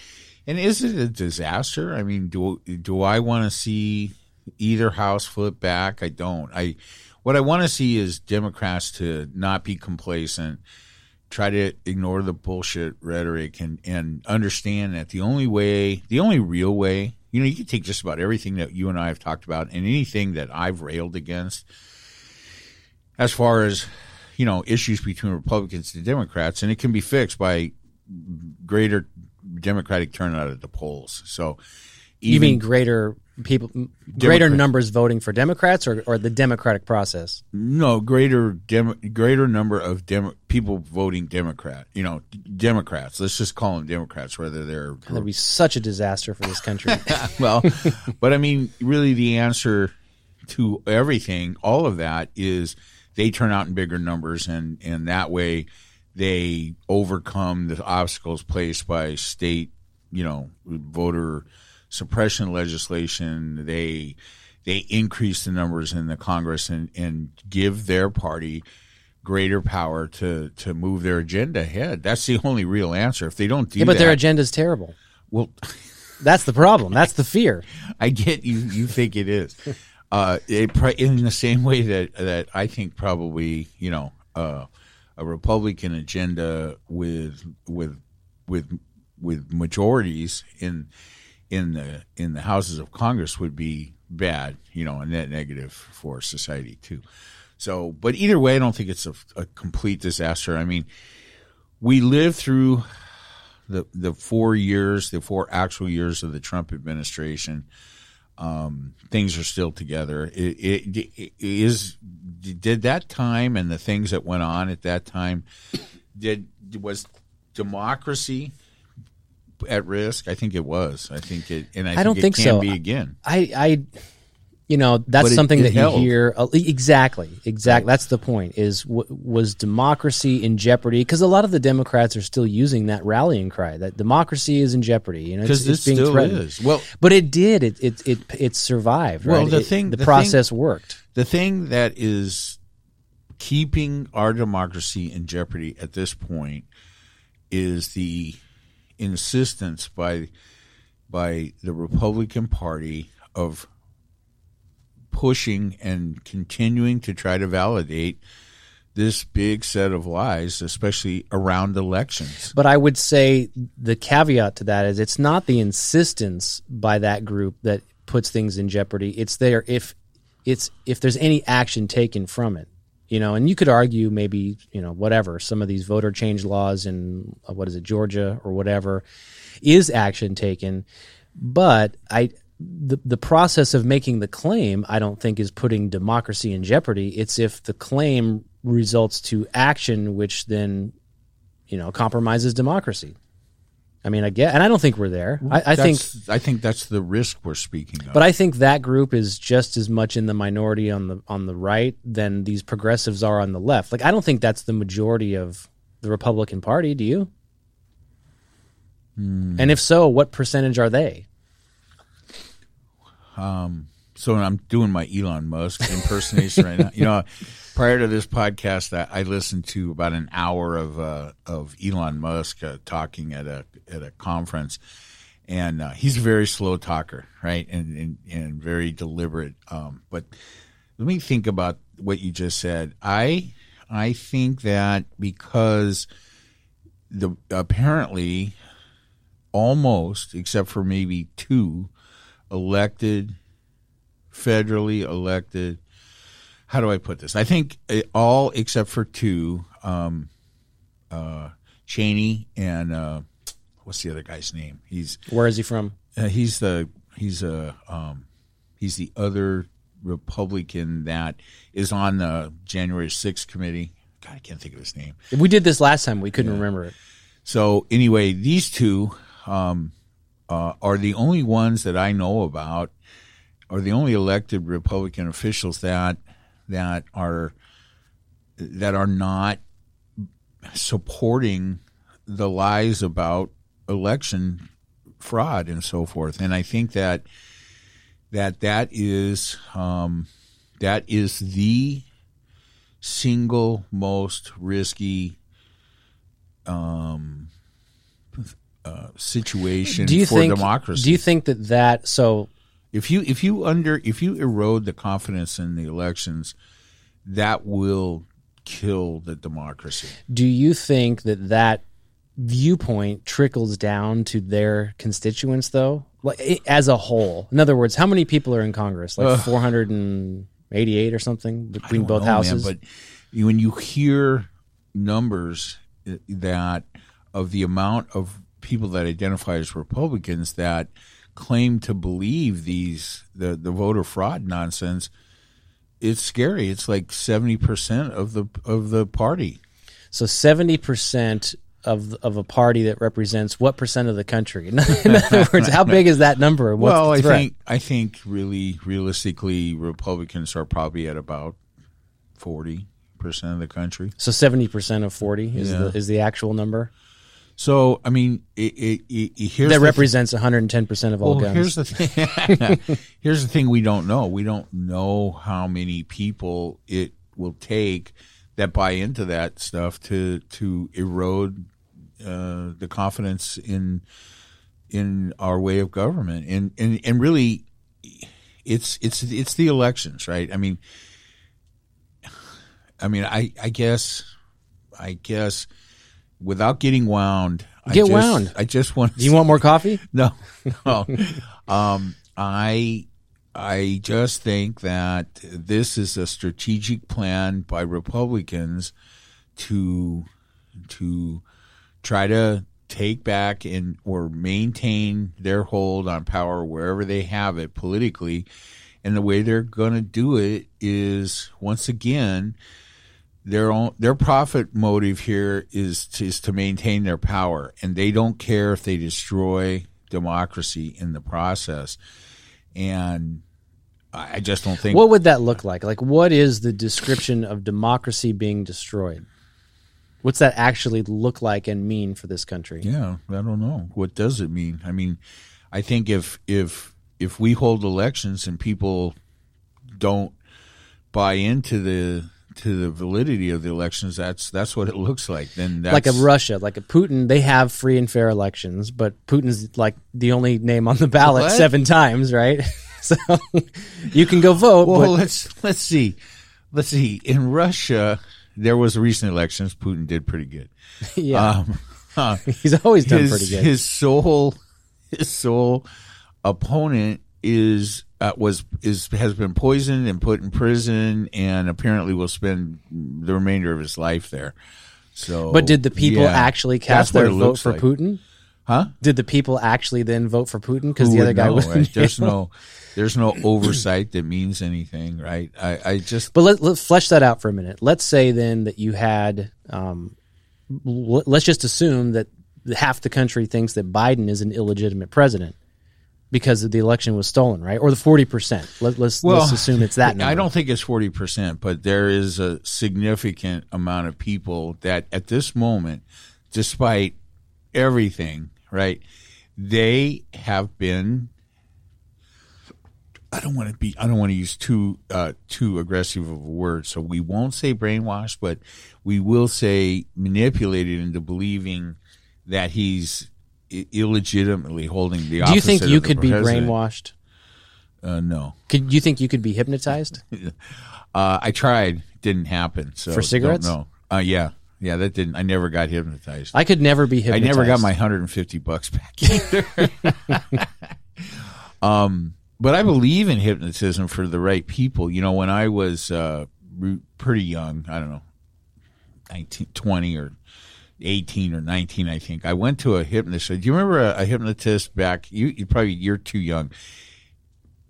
And is it a disaster? I mean, do do I want to see either house flip back? I don't. I what I want to see is Democrats to not be complacent, try to ignore the bullshit rhetoric, and and understand that the only way, the only real way, you know, you can take just about everything that you and I have talked about, and anything that I've railed against, as far as you know, issues between Republicans and Democrats, and it can be fixed by greater Democratic turnout at the polls. So, you even- mean greater people, greater Democrat- numbers voting for Democrats or, or the democratic process? No, greater dem- greater number of dem- people voting Democrat. You know, Democrats. Let's just call them Democrats, whether they're That would be such a disaster for this country. well. but I mean, really, the answer to everything, all of that, is they turn out in bigger numbers, and and that way they overcome the obstacles placed by state, you know, voter suppression legislation. They they increase the numbers in the Congress and and give their party greater power to to move their agenda ahead. That's the only real answer. If they don't do yeah, but that, their is terrible. well, That's the problem. That's the fear. I get you. You think it is. Uh, it, in the same way that that I think probably you know uh, a Republican agenda with with with with majorities in in the in the houses of Congress would be bad, you know, a net negative for society too. So, but either way, I don't think it's a, a complete disaster. I mean, we lived through the the four years, the four actual years of the Trump administration. Um, things are still together. It, it, it is did that time and the things that went on at that time did was democracy at risk? I think it was. I think it, and I, I don't it think can so. be again. I, I, you know, that's it- something it that held. you hear exactly, exactly. That's the point. Is w- was democracy in jeopardy? Because a lot of the Democrats are still using that rallying cry that democracy is in jeopardy. You know, it's, Because it's this being still threatened. is. Well, But it did. It it it it survived. Well, right? the It- thing- the, the process worked. the thing that is keeping our democracy in jeopardy at this point is the insistence by by the Republican Party of pushing and continuing to try to validate this big set of lies, especially around elections. But I would say the caveat to that is it's not the insistence by that group that puts things in jeopardy. It's there if it's if there's any action taken from it. You know, and you could argue maybe, you know, whatever, some of these voter change laws in uh, what is it, Georgia or whatever, is action taken. But I the the process of making the claim, I don't think is putting democracy in jeopardy. It's if the claim results to action which then you know, compromises democracy. I mean, I get, and I don't think we're there. I, I think, That's- I think that's the risk we're speaking of. but I think that group is just as much in the minority on the on the right than these progressives are on the left. Like, I don't think that's the majority of the Republican Party. Do you? And if so, what percentage are they? Um. so I'm doing my Elon Musk impersonation right now. You know, prior to this podcast, I, I listened to about an hour of uh, of Elon Musk uh, talking at a at a conference, and uh, he's a very slow talker, right, and and, and very deliberate. Um, but let me think about what you just said. I I think that because the apparently almost except for maybe two elected federally elected how do I put this? I think uh, all except for two, um, uh, Cheney and uh, what's the other guy's name? He's Where is he from? uh, he's the he's a um, he's the other Republican that is on the January 6th committee. God, I can't think of his name. We did this last time. We couldn't remember it. So anyway, these two um, uh, are the only ones that I know about, are the only elected Republican officials that that are that are not supporting the lies about election fraud and so forth. And I think that that that is um, that is the single most risky um, uh, situation Do you for think? democracy. Do you think that that so? If you if you under if you erode the confidence in the elections, that will kill the democracy. Do you think that that viewpoint trickles down to their constituents, though, like i- as a whole? In other words, how many people are in Congress? Like four hundred and eighty-eight or something between both know, man, houses. but when you hear numbers uh, that of the amount of people that identify as Republicans that claim to believe these the the voter fraud nonsense, it's scary. It's like seventy percent of the of the party. so seventy percent of of a party that represents what percent of the country? In other words, how big is that number? What's well, I think I think really realistically, Republicans are probably at about forty percent of the country. so. Seventy percent of forty is Yeah. the is the actual number So I mean, it, it, it, here's that represents one hundred and ten percent of all Well, guns. here's the thing. here's the thing we don't know. We don't know how many people it will take that buy into that stuff to to erode uh, the confidence in in our way of government. And and and really, it's it's it's the elections, right? I mean, I mean, I I guess I guess without getting wound. I Get just, wound. I just want. Do you want more coffee? No, no. um, I I just think that this is a strategic plan by Republicans to to try to take back and or maintain their hold on power wherever they have it politically. And the way they're going to do it is once again their own their profit motive here is to, is to maintain their power, and they don't care if they destroy democracy in the process. And I I just don't think. What would that look like? Like, what is the description of democracy being destroyed? What's that actually look like and mean for this country? yeah, I don't know. What does it mean? I mean, I think if if if we hold elections and people don't buy into the to the validity of the elections, that's that's what it looks like. Then that's like a Russia, like a Putin, they have free and fair elections, but Putin's like the only name on the ballot What? seven times, right? so you can go vote, Well, but let's let's see, let's see. In Russia, there was recent elections. Putin did pretty good. yeah, Um, huh. he's always done his, pretty good. His sole, his sole opponent is uh, was is has been poisoned and put in prison, and apparently will spend the remainder of his life there. So, but did the people yeah, actually cast their vote for like. Putin? Huh? Did the people actually then vote for Putin because the other guy was? right? There's no, there's no oversight that means anything, right? I, I just But let, let's flesh that out for a minute. Let's say then that you had, um, l- let's just assume that half the country thinks that Biden is an illegitimate president because the election was stolen, right? Or the forty percent. Let, let's let's assume it's that number. I don't think it's forty percent, but there is a significant amount of people that at this moment, despite everything, right, they have been. I don't want to be. I don't want to use too uh, too aggressive of a word, so we won't say brainwashed, but we will say manipulated into believing that he's illegitimately holding the. Do you think you could be president. brainwashed? Uh, no, Could you think you could be hypnotized? uh, I tried. Didn't happen. So For cigarettes? No. Uh, yeah, yeah. That didn't. I never got hypnotized. I could never be hypnotized. I never got my 150 bucks back either. um, but I believe in hypnotism for the right people. You know, when I was uh, pretty young, I don't know, 19, 20 or 18 or 19, I think, I went to a hypnotist. Do you remember a, a hypnotist back? You, you probably, you're too young.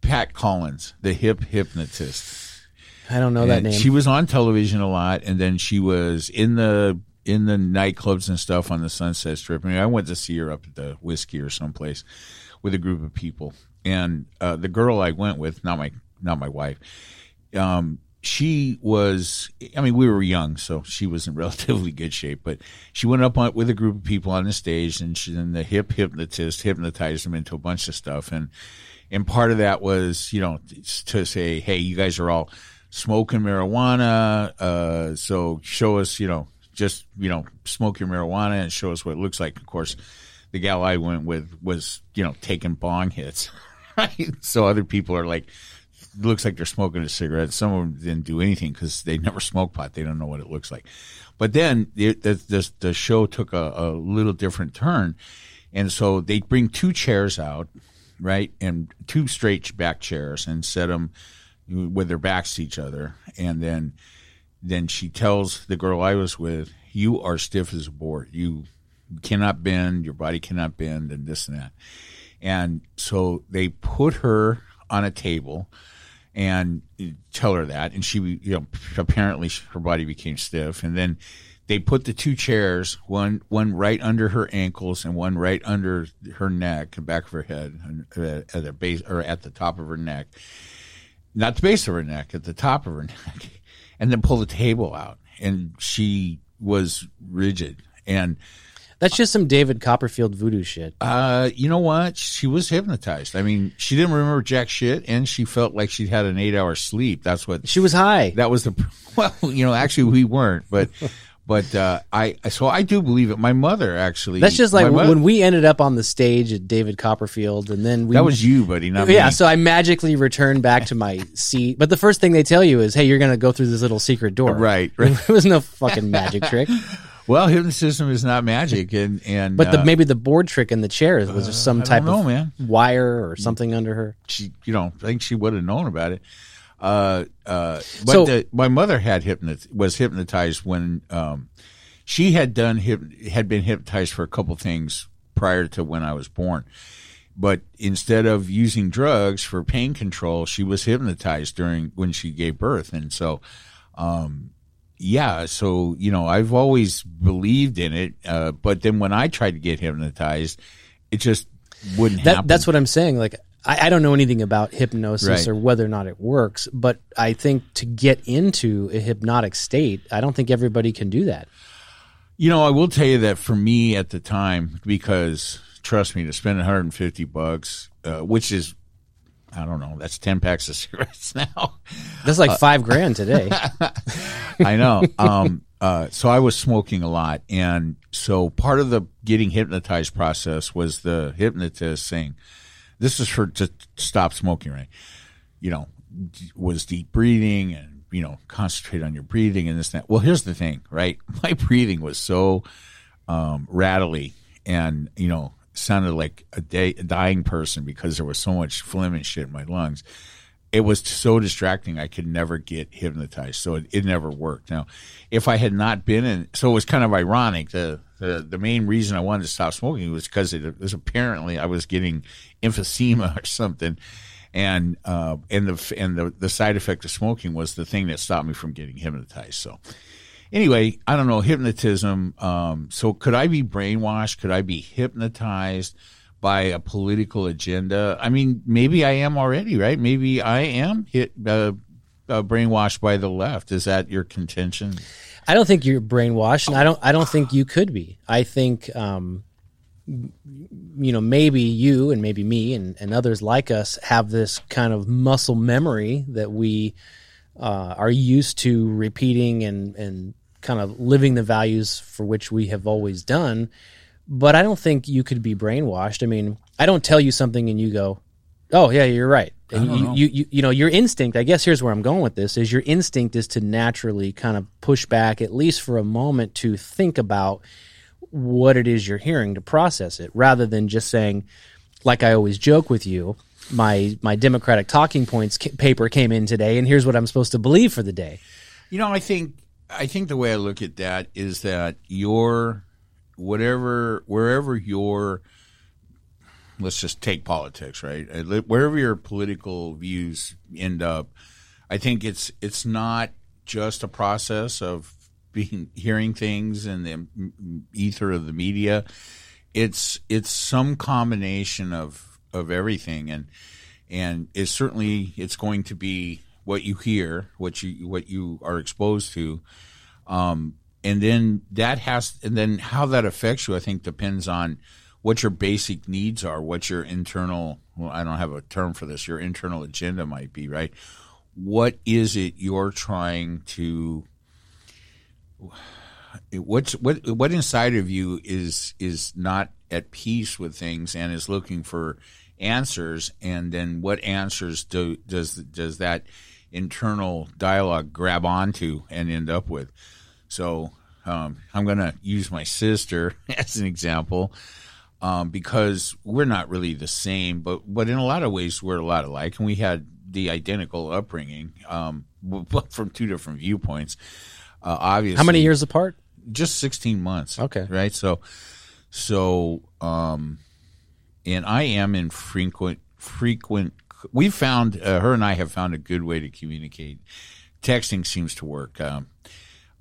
Pat Collins, the hip hypnotist. I don't know that name. She was on television a lot, and then she was in the in the nightclubs and stuff on the Sunset Strip. I mean, I went to see her up at the Whisky or someplace with a group of people, and uh, the girl I went with, not my not my wife, um, she was. I mean, we were young, so she was in relatively good shape. But she went up on, with a group of people on the stage, and she, the hip hypnotist hypnotized them into a bunch of stuff, and and part of that was, you know, to say, hey, you guys are all smoking marijuana, uh, so show us, you know, just you know, smoke your marijuana and show us what it looks like. Of course, the gal I went with was, you know, taking bong hits, right? So other people are like, looks like they're smoking a cigarette. Some of them didn't do anything because they never smoked pot. They don't know what it looks like. But then the the, the, the show took a, a little different turn, and so they bring two chairs out, right, and two straight back chairs, and set them with their backs to each other, and then then she tells the girl I was with, "You are stiff as a board. You cannot bend. Your body cannot bend, and this and that." And so they put her on a table and tell her that, and she, you know, apparently her body became stiff, and then they put the two chairs, one one right under her ankles and one right under her neck, the back of her head, uh, at the base or at the top of her neck, not the base of her neck, at the top of her neck, and then pull the table out, and she was rigid. And. That's just some David Copperfield voodoo shit. Uh, you know what? She was hypnotized. I mean, she didn't remember jack shit, and she felt like she'd had an eight-hour sleep. That's what. She was high. That was the. Well, you know, actually, we weren't, but, but uh, I. So I do believe it. My mother actually. That's just like mother- when we ended up on the stage at David Copperfield, and then we that was you, buddy. Not yeah. me. So I magically returned back to my seat, but the first thing they tell you is, "Hey, you're going to go through this little secret door." Right, right. it was no fucking magic trick. Well, hypnotism is not magic, and and But the uh, maybe the board trick in the chair was there some type know, of man. wire or something under her. she, you know, I think she would have known about it. Uh, uh, but So- the, my mother had hypnot was hypnotized when um, she had done hyp- had been hypnotized for a couple things prior to when I was born. But instead of using drugs for pain control, she was hypnotized during when she gave birth, and so, um, yeah. So you know, I've always believed in it, uh, but then when I tried to get hypnotized, it just wouldn't That happen. that's what I'm saying. Like I, I don't know anything about hypnosis Right. or whether or not it works, but I think to get into a hypnotic state, I don't think everybody can do that. You know, I will tell you that for me at the time, because trust me, to spend 150 bucks, uh, which is, I don't know, that's 10 packs of cigarettes now. That's Uh, like five grand today. I know. Um, uh, so I was smoking a lot. And so part of the getting hypnotized process was the hypnotist saying, this is for to stop smoking, right? You know, was deep breathing and, you know, concentrate on your breathing and this, and that. Well, here's the thing, right? My breathing was so, um, rattly and, you know, sounded like a, day, a dying person because there was so much phlegm and shit in my lungs it was so distracting I could never get hypnotized. So it, it never worked. Now, if I had not been in, so it was kind of ironic. The the, the main reason I wanted to stop smoking was because it was apparently I was getting emphysema or something, and uh, and the and the the side effect of smoking was the thing that stopped me from getting hypnotized. So. Anyway, I don't know hypnotism. Um, so, could I be brainwashed? Could I be hypnotized? by a political agenda. I mean, maybe I am already, right? Maybe I am hit uh, uh, brainwashed by the left. Is that your contention? I don't think you're brainwashed, and I don't. I don't think you could be. I think, um, you know, maybe you and maybe me and, and others like us have this kind of muscle memory that we uh, are used to repeating and and kind of living the values for which we have always done. but I don't think you could be brainwashed. I mean, I don't tell you something and you go, "Oh yeah, you're right." And you, know. you, you, you know, your instinct. I guess here's where I'm going with this: is your instinct is to naturally kind of push back, at least for a moment, to think about what it is you're hearing to process it, rather than just saying, like I always joke with you. My my Democratic talking points paper came in today, and here's what I'm supposed to believe for the day. You know, I think I think the way I look at that is that your whatever wherever your let's just take politics, right? Uh, Wherever your political views end up, I think it's it's not just a process of being hearing things in the ether of the media. It's it's some combination of of everything, and and it's certainly it's going to be what you hear, what you what you are exposed to, um, and then that has and then how that affects you. I think depends on what your basic needs are, what your internal. Well, I don't have a term for this. Your internal agenda might be right. What is it you're trying to? What's what what inside of you is is not at peace with things and is looking for answers, and then what answers do does does that internal dialogue grab onto and end up with? So um, I'm going to use my sister as an example um, because we're not really the same, but but in a lot of ways we're a lot alike, and we had the identical upbringing, um, but from two different viewpoints. Uh, obviously, How many years apart? Just 16 months. Okay. right. So so um, and I am in frequent frequent. We found uh, her and I have found a good way to communicate. Texting seems to work. Um,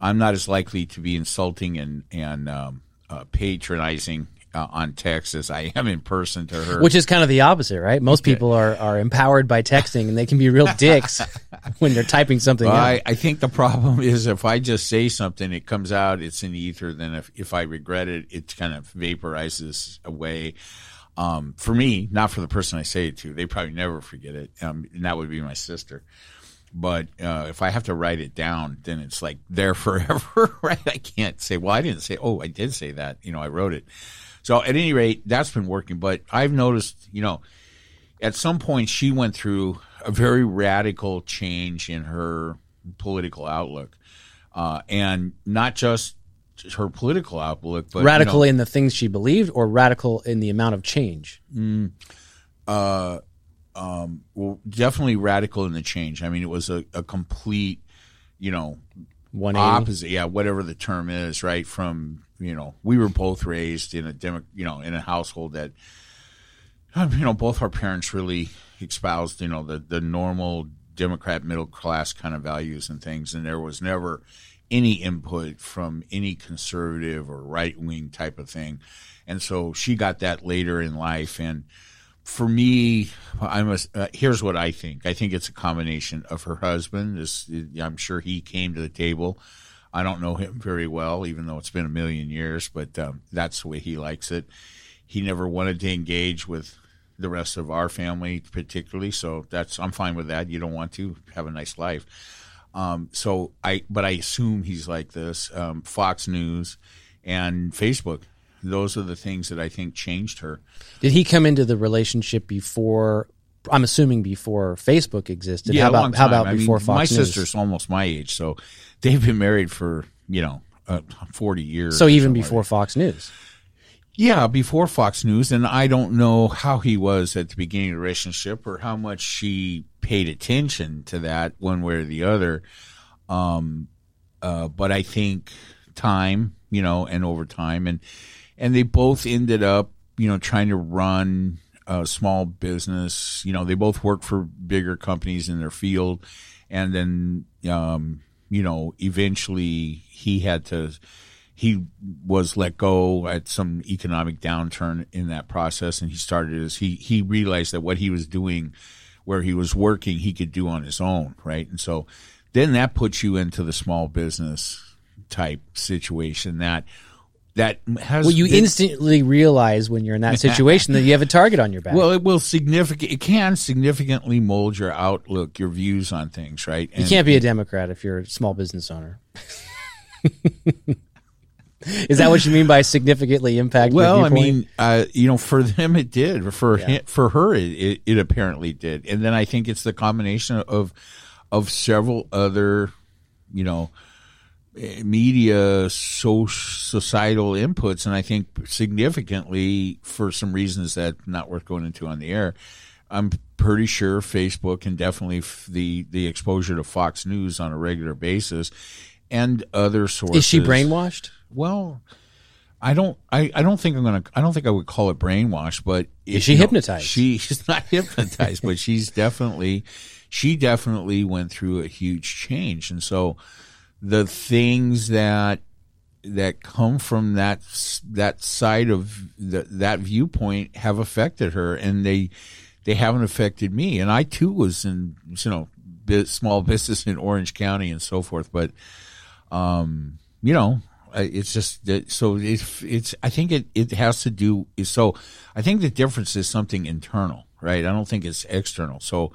I'm not as likely to be insulting and and um, uh, patronizing uh, on text as I am in person to her. Which is kind of the opposite, right? Most people are, are empowered by texting and they can be real dicks when they're typing something Well. I, I think the problem is if I just say something, it comes out, it's in ether. Then if, if I regret it, it kind of vaporizes away. Um, for me, not for the person I say it to, they probably never forget it. Um, and that would be my sister. But uh, if I have to write it down, then it's like there forever, right? I can't say, well, I didn't say, oh, I did say that. You know, I wrote it. So at any rate, that's been working. But I've noticed, you know, at some point she went through a very radical change in her political outlook, uh, and not just her political outlook, but you know, in the things she believed or radical in the amount of change? Mm. Uh, um, well, definitely radical in the change. I mean, it was a, a complete, you know, 180. opposite. Yeah, whatever the term is, right? From you know, we were both raised in a demo, you know, in a household that, um, you know, both our parents really espoused, you know, the the normal Democrat middle class kind of values and things, and there was never any input from any conservative or right wing type of thing, and so she got that later in life and for me, I must. Uh, here's what I think. I think it's a combination of her husband. This, I'm sure he came to the table. I don't know him very well, even though it's been a million years. But um, that's the way he likes it. He never wanted to engage with the rest of our family, particularly. So that's I'm fine with that. You don't want to have a nice life. Um, so I, but I assume he's like this. Um, Fox News and Facebook. Those are the things that I think changed her. Did he come into the relationship before? I'm assuming before Facebook existed. Yeah, how about how about I mean, before Fox my News? sister's almost my age, so they've been married for you know uh, forty years. So even before. Fox News. Yeah, before Fox News, and I don't know how he was at the beginning of the relationship or how much she paid attention to that one way or the other. Um, uh, but I think time, you know, and over time, and and they both ended up, you know, trying to run a small business. You know, they both work for bigger companies in their field, and then, um, you know, eventually he had to. He was let go at some economic downturn in that process, and he started his. He he realized that what he was doing, where he was working, he could do on his own, right? And so, then that puts you into the small business type situation that that has Well, you it- instantly realize when you're in that situation that you have a target on your back. well it will significant it can significantly mold your outlook your views on things right you can't be a Democrat if you're a small business owner. Is that what you mean by significantly impacted? Well, I mean, uh, you know, for them it did. For Yeah. hi- for her, it, it, it apparently did. And then I think it's the combination of of several other, you know, media, so, societal inputs, and I think significantly for some reasons that not worth going into on the air. I'm pretty sure Facebook and definitely f- the the exposure to Fox News on a regular basis and other sources. is she brainwashed? Well, I don't. I, I don't think I'm gonna. I don't think I would call it brainwash, but Is she you know, hypnotized? She, she's not hypnotized, but she's definitely. She definitely went through a huge change, and so the things that that come from that that side of the, that viewpoint have affected her, and they they haven't affected me. And I too was in you know small business in Orange County and so forth, but um, you know, it's just that. So it's it's. I think it it has to do. So I think the difference is something internal, right? I don't think it's external. So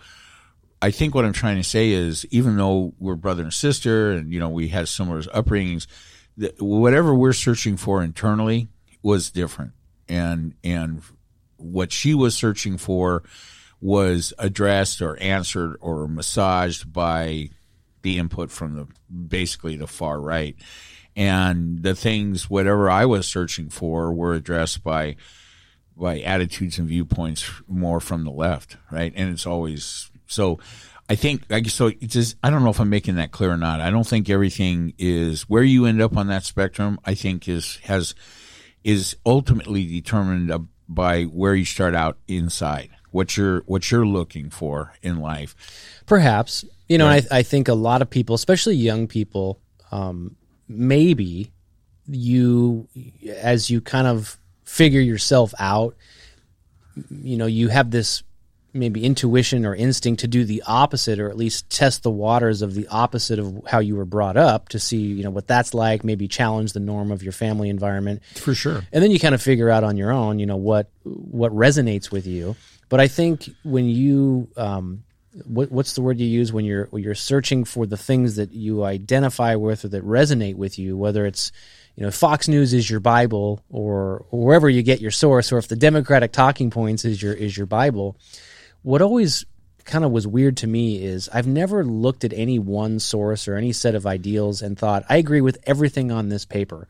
I think what I'm trying to say is, even though we're brother and sister, and you know we had similar upbringings, whatever we're searching for internally was different, and and what she was searching for was addressed or answered or massaged by the input from the basically the far right and the things whatever i was searching for were addressed by by attitudes and viewpoints more from the left right? And it's always so i think like so it's just i don't know if i'm making that clear or not. I don't think everything is where you end up on that spectrum i think is has is ultimately determined by where you start out inside what you're what you're looking for in life. Perhaps. You know. and I, I think a lot of people, especially young people, um, maybe you, as you kind of figure yourself out, you know, you have this maybe intuition or instinct to do the opposite, or at least test the waters of the opposite of how you were brought up to see, you know, what that's like. Maybe challenge the norm of your family environment. for sure and then you kind of figure out on your own, you know, what what resonates with you. But I think when you, um, what, what's the word you use when you're when you're searching for the things that you identify with or that resonate with you, whether it's you know Fox News is your Bible or, or wherever you get your source, or if the Democratic talking points is your is your Bible. What always kind of was weird to me is I've never looked at any one source or any set of ideals and thought I agree with everything on this paper.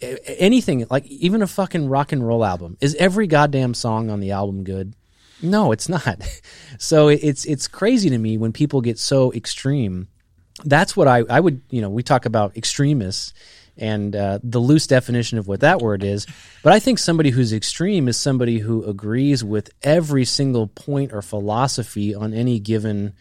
Anything like even a fucking rock and roll album. Is every goddamn song on the album good no it's not. So it's it's crazy to me when people get so extreme. That's what i i would you know we talk about extremists and uh, the loose definition of what that word is. But i think somebody who's extreme is somebody who agrees with every single point or philosophy on any given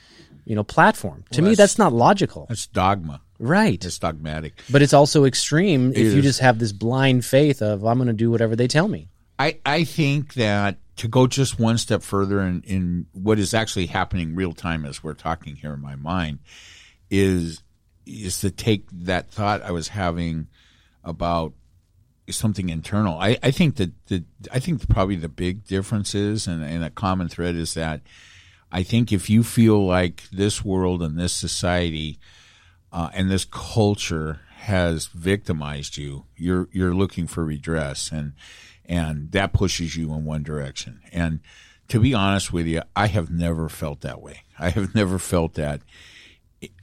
you know platform. To me that's- that's not logical. That's dogma. Right. It's dogmatic. But it's also extreme if you just have this blind faith of I'm going to do whatever they tell me. I, I think that to go just one step further in, in what is actually happening real time as we're talking here in my mind is is to take that thought I was having about something internal. I, I think that the I think probably the big difference is and, and a common thread is that I think if you feel like this world and this society uh, and this culture has victimized you, you're you're looking for redress, and and that pushes you in one direction. And to be honest with you, I have never felt that way. I have never felt that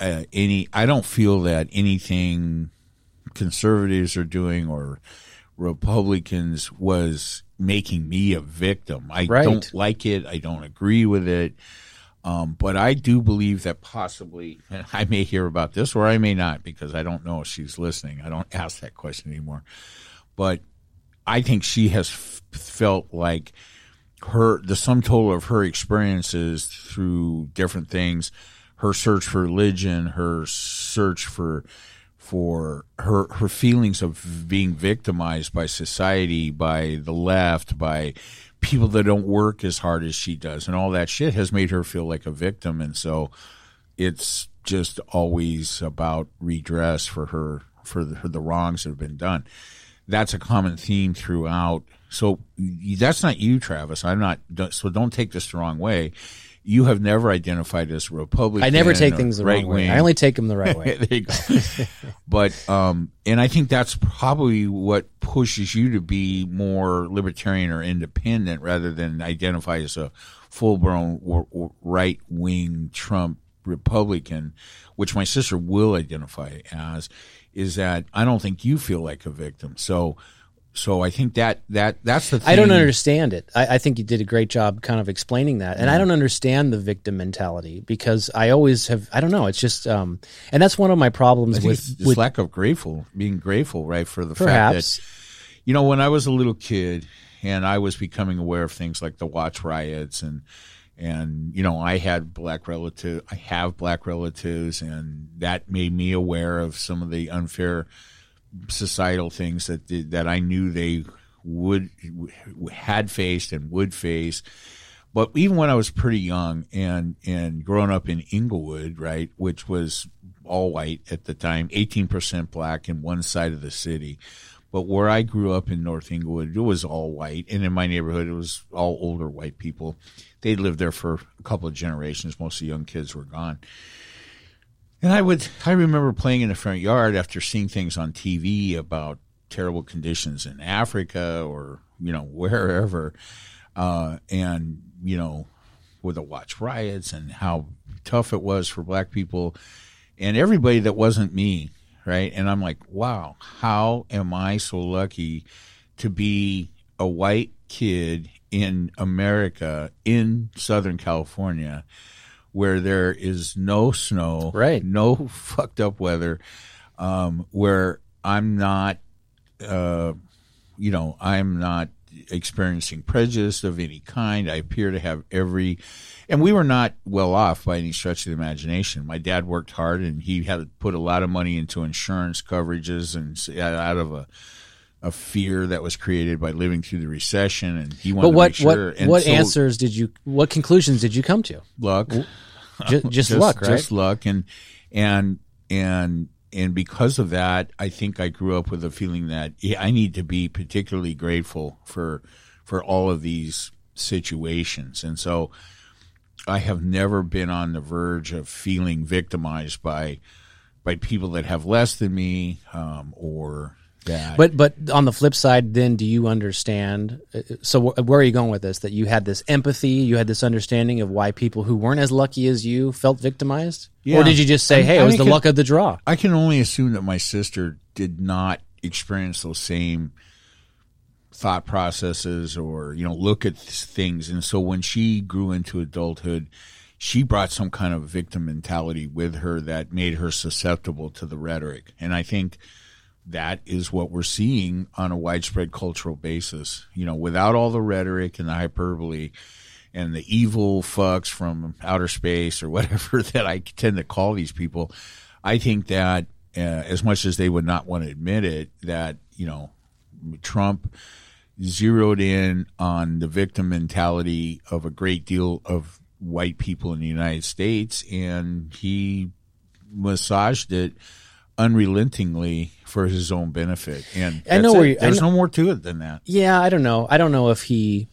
uh, any. I don't feel that anything conservatives are doing or Republicans was making me a victim. I Right. don't like it. I don't agree with it. Um, but I do believe that possibly, and I may hear about this or I may not because I don't know if she's listening. I don't ask that question anymore. But I think she has f- felt like her, the sum total of her experiences through different things, her search for religion, her search for, for her, her feelings of being victimized by society, by the left, by people that don't work as hard as she does and all that shit has made her feel like a victim and so it's just always about redress for her for the, for the wrongs that have been done that's a common theme throughout so that's not you travis i'm not so don't take this the wrong way you have never identified as Republican. I never take things the right wrong way. I only take them the right way. there you go. but um, and I think that's probably what pushes you to be more libertarian or independent rather than identify as a full blown right wing Trump Republican, which my sister will identify as. Is that I don't think you feel like a victim. So so I think that that that's the thing. I don't understand it. I, I, think you did a great job kind of explaining that, and I don't understand the victim mentality because I always have. I don't know. It's just, um, and that's one of my problems with, with lack of grateful, being grateful, right, for the perhaps. fact that you know when I was a little kid and I was becoming aware of things like the Watts riots and and you know I had black relative, I have black relatives, and that made me aware of some of the unfair societal things that that I knew they would had faced and would face. But even when I was pretty young and and growing up in Inglewood, right, which was all white at the time, eighteen percent black in one side of the city. But where I grew up in North Inglewood, it was all white, and in my neighborhood, it was all older white people. They lived there for a couple of generations. Most of the young kids were gone. And I would, I remember playing in the front yard after seeing things on TV about terrible conditions in Africa or, you know, wherever. Uh, and, you know, with the Watts riots and how tough it was for black people and everybody that wasn't me. Right. And I'm like, wow, how am I so lucky to be a white kid in America in Southern California? where there is no snow, right? No fucked up weather, um, where I'm not, uh, you know, I'm not experiencing prejudice of any kind. I appear to have every, and we were not well off by any stretch of the imagination. My dad worked hard, and he had put a lot of money into insurance coverages, and out of a a fear that was created by living through the recession, and he wanted but what, to make sure. What, and what so, answers did you? What conclusions did you come to? Luck, just, just, luck, right? Just luck, and and and and because of that, I think I grew up with a feeling that I need to be particularly grateful for for all of these situations, and so I have never been on the verge of feeling victimized by by people that have less than me um, or that. But but on the flip side, then do you understand? Uh, so where are you going with this? That you had this empathy, you had this understanding of why people who weren't as lucky as you felt victimized, yeah. or did you just say, "Hey, I, it was the luck of the draw"? I can only assume that my sister did not experience those same thought processes or you know look at things and so when she grew into adulthood she brought some kind of victim mentality with her that made her susceptible to the rhetoric and i think that is what we're seeing on a widespread cultural basis. You know, without all the rhetoric and the hyperbole and the evil fucks from outer space or whatever that I tend to call these people, I think that uh, as much as they would not want to admit it, that, you know, Trump zeroed in on the victim mentality of a great deal of white people in the United States and he massaged it unrelentingly for his own benefit. And I know where you, there's know, no more to it than that. Yeah, I don't know. I don't know if he,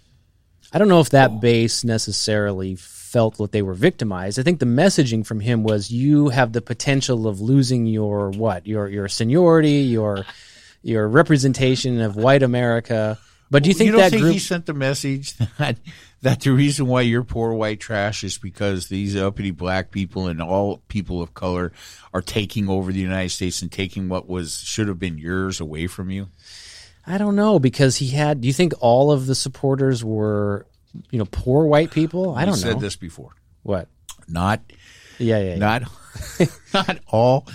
I don't know if that oh. base necessarily felt that they were victimized. I think the messaging from him was you have the potential of losing your what your your seniority, your your representation of white America. But do you think you don't that think group he sent the message that that the reason why you're poor white trash is because these uppity black people and all people of color are taking over the United States and taking what was should have been yours away from you? I don't know because he had. Do you think all of the supporters were, you know, poor white people? I don't you know. Said this before. What? Not. Yeah, yeah. yeah. Not. not all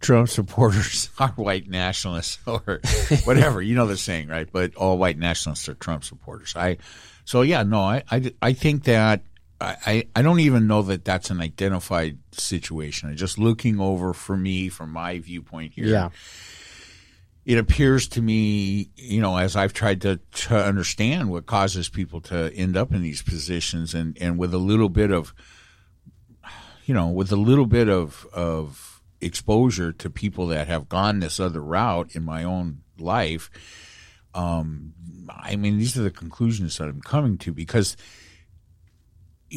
Trump supporters are white nationalists or whatever. you know the saying, right? But all white nationalists are Trump supporters. I so yeah, no, I I, I think that I, I don't even know that that's an identified situation. Just looking over for me from my viewpoint here. Yeah. It appears to me, you know, as I've tried to, to understand what causes people to end up in these positions and, and with a little bit of, you know, with a little bit of, of exposure to people that have gone this other route in my own life, um, I mean, these are the conclusions that I'm coming to because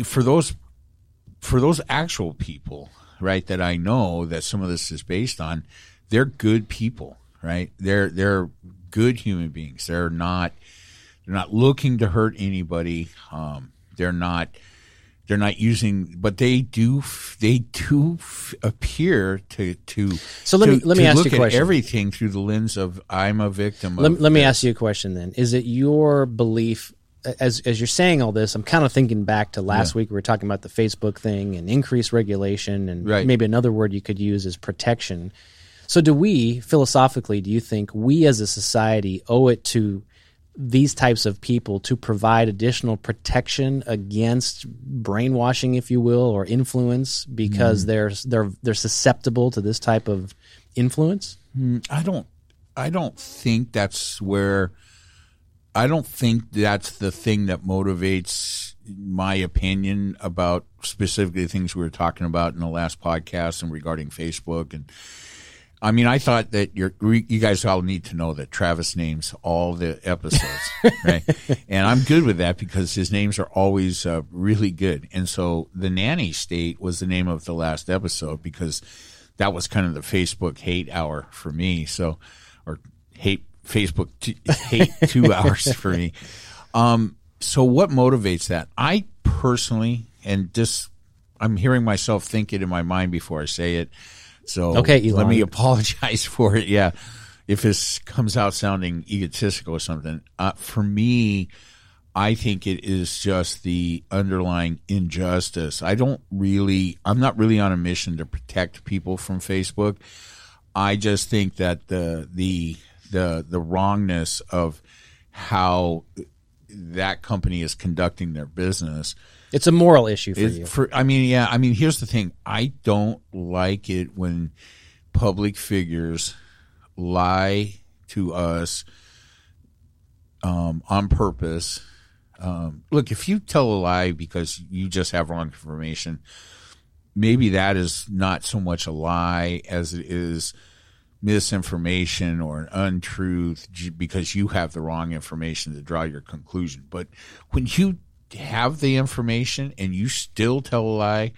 for those for those actual people, right, that I know that some of this is based on, they're good people, right? They're they're good human beings. They're not they're not looking to hurt anybody. Um, they're not they're not using, but they do they do appear to to so let to, me let me ask you a question. everything through the lens of I'm a victim. Let, let me ask you a question then. Is it your belief as as you're saying all this, I'm kind of thinking back to last week we were talking about the Facebook thing and increased regulation and Right. maybe another word you could use is protection. So do we philosophically do you think we as a society owe it to these types of people to provide additional protection against brainwashing if you will or influence because mm. they're they're they're susceptible to this type of influence? Mm, I don't I don't think that's where I don't think that's the thing that motivates my opinion about specifically things we were talking about in the last podcast and regarding Facebook and I mean, I thought that you're, you guys all need to know that Travis names all the episodes, right? And I'm good with that because his names are always uh, really good. And so the nanny state was the name of the last episode because that was kind of the Facebook hate hour for me. So, or hate Facebook t- hate two hours for me. Um, so what motivates that? I personally, and just I'm hearing myself think it in my mind before I say it. So Okay, let me apologize for it. Yeah, if this comes out sounding egotistical or something, uh, for me, I think it is just the underlying injustice. I don't really, I'm not really on a mission to protect people from Facebook. I just think that the the the the wrongness of how that company is conducting their business It's a moral issue for you. for I mean, yeah, I mean, here's the thing. I don't like it when public figures lie to us um, on purpose. Um, look, if you tell a lie because you just have wrong information, maybe that is not so much a lie as it is misinformation or an untruth because you have the wrong information to draw your conclusion. But when you have the information and you still tell a lie,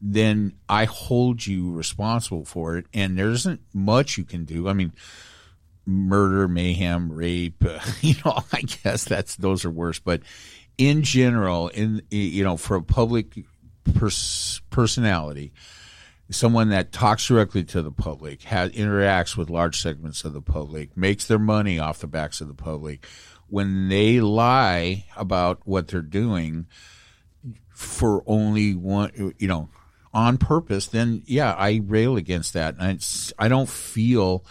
then I hold you responsible for it. And there isn't much you can do. I mean, murder, mayhem, rape, uh, you know, I guess that's those are worse. But in general, in you know, for a public pers- personality, someone that talks directly to the public, has interacts with large segments of the public, makes their money off the backs of the public, when they lie about what they're doing for only one, you know, on purpose, then yeah, I rail against that. And I don't feel.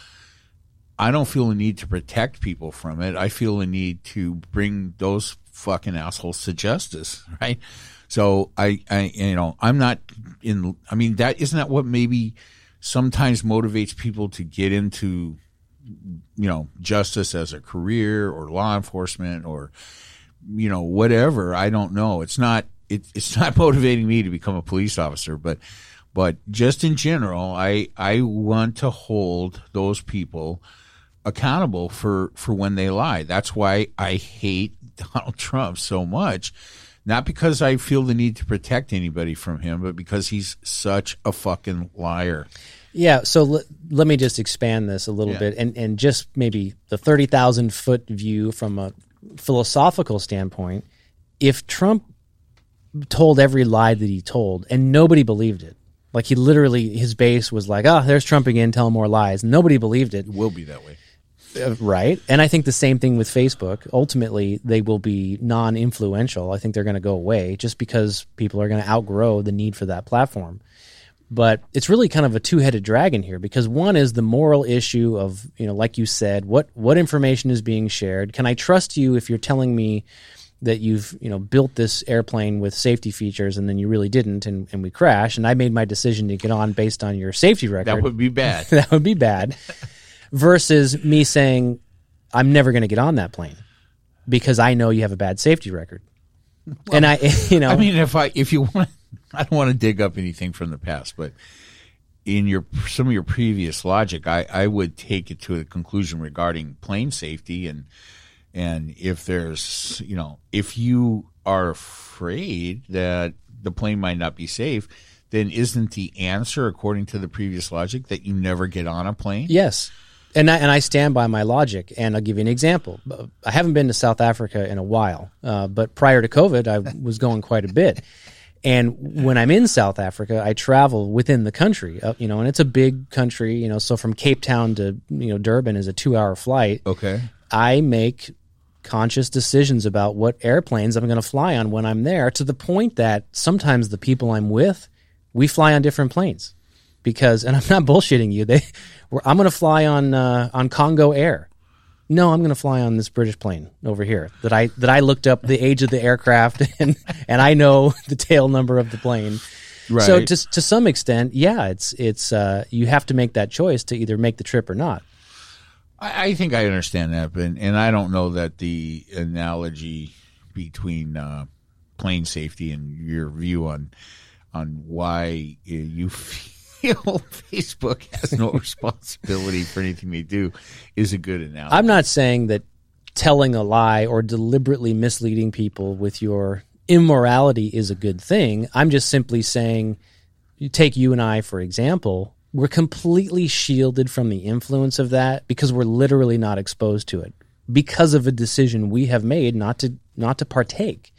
I don't feel a need to protect people from it. I feel a need to bring those fucking assholes to justice, right? So I, I, you know, I'm not in. I mean, that isn't that what maybe sometimes motivates people to get into, you know, justice as a career or law enforcement or, you know, whatever. I don't know. It's not. It, it's not motivating me to become a police officer, but, but just in general, I, I want to hold those people accountable for for when they lie. That's why I hate Donald Trump so much. Not because I feel the need to protect anybody from him, but because he's such a fucking liar. Yeah, so l- let me just expand this a little Yeah. bit and, and just maybe the 30,000 foot view from a philosophical standpoint. If Trump told every lie that he told and nobody believed it, like he literally, his base was like, oh, there's Trump again, telling more lies. Nobody believed it. It will be that way. Uh, right. And I think the same thing with Facebook. Ultimately, they will be non influential. I think they're going to go away just because people are going to outgrow the need for that platform. But it's really kind of a two headed dragon here because one is the moral issue of, you know, like you said, what, what information is being shared? Can I trust you if you're telling me that you've, you know, built this airplane with safety features and then you really didn't and, and we crash and I made my decision to get on based on your safety record? That would be bad. that would be bad versus me saying i'm never going to get on that plane because i know you have a bad safety record and i you know I mean, if I if you want, I don't want to dig up anything from the past, but in your some of your previous logic, I I would take it to a conclusion regarding plane safety and and if there's you know if you are afraid that the plane might not be safe, then isn't the answer, according to the previous logic, that you never get on a plane? Yes. And I, and I stand by my logic. And I'll give you an example. I haven't been to South Africa in a while, uh, but prior to COVID, I was going quite a bit. And when I'm in South Africa, I travel within the country, uh, you know, and it's a big country, you know. So from Cape Town to you know Durban is a two-hour flight. Okay. I make conscious decisions about what airplanes I'm going to fly on when I'm there, to the point that sometimes the people I'm with, we fly on different planes because, and I'm not bullshitting you, they, I'm going to fly on uh, on Congo Air. No, I'm going to fly on this British plane over here that I that I looked up the age of the aircraft and and I know the tail number of the plane. Right. So to to some extent, yeah, it's it's uh, you have to make that choice to either make the trip or not. I, I think I understand that, but and I don't know that the analogy between uh, plane safety and your view on on why you feel Facebook has no responsibility for anything they do is a good analogy. I'm not saying that telling a lie or deliberately misleading people with your immorality is a good thing. I'm just simply saying, you take you and I, for example, we're completely shielded from the influence of that because we're literally not exposed to it because of a decision we have made not to not to partake.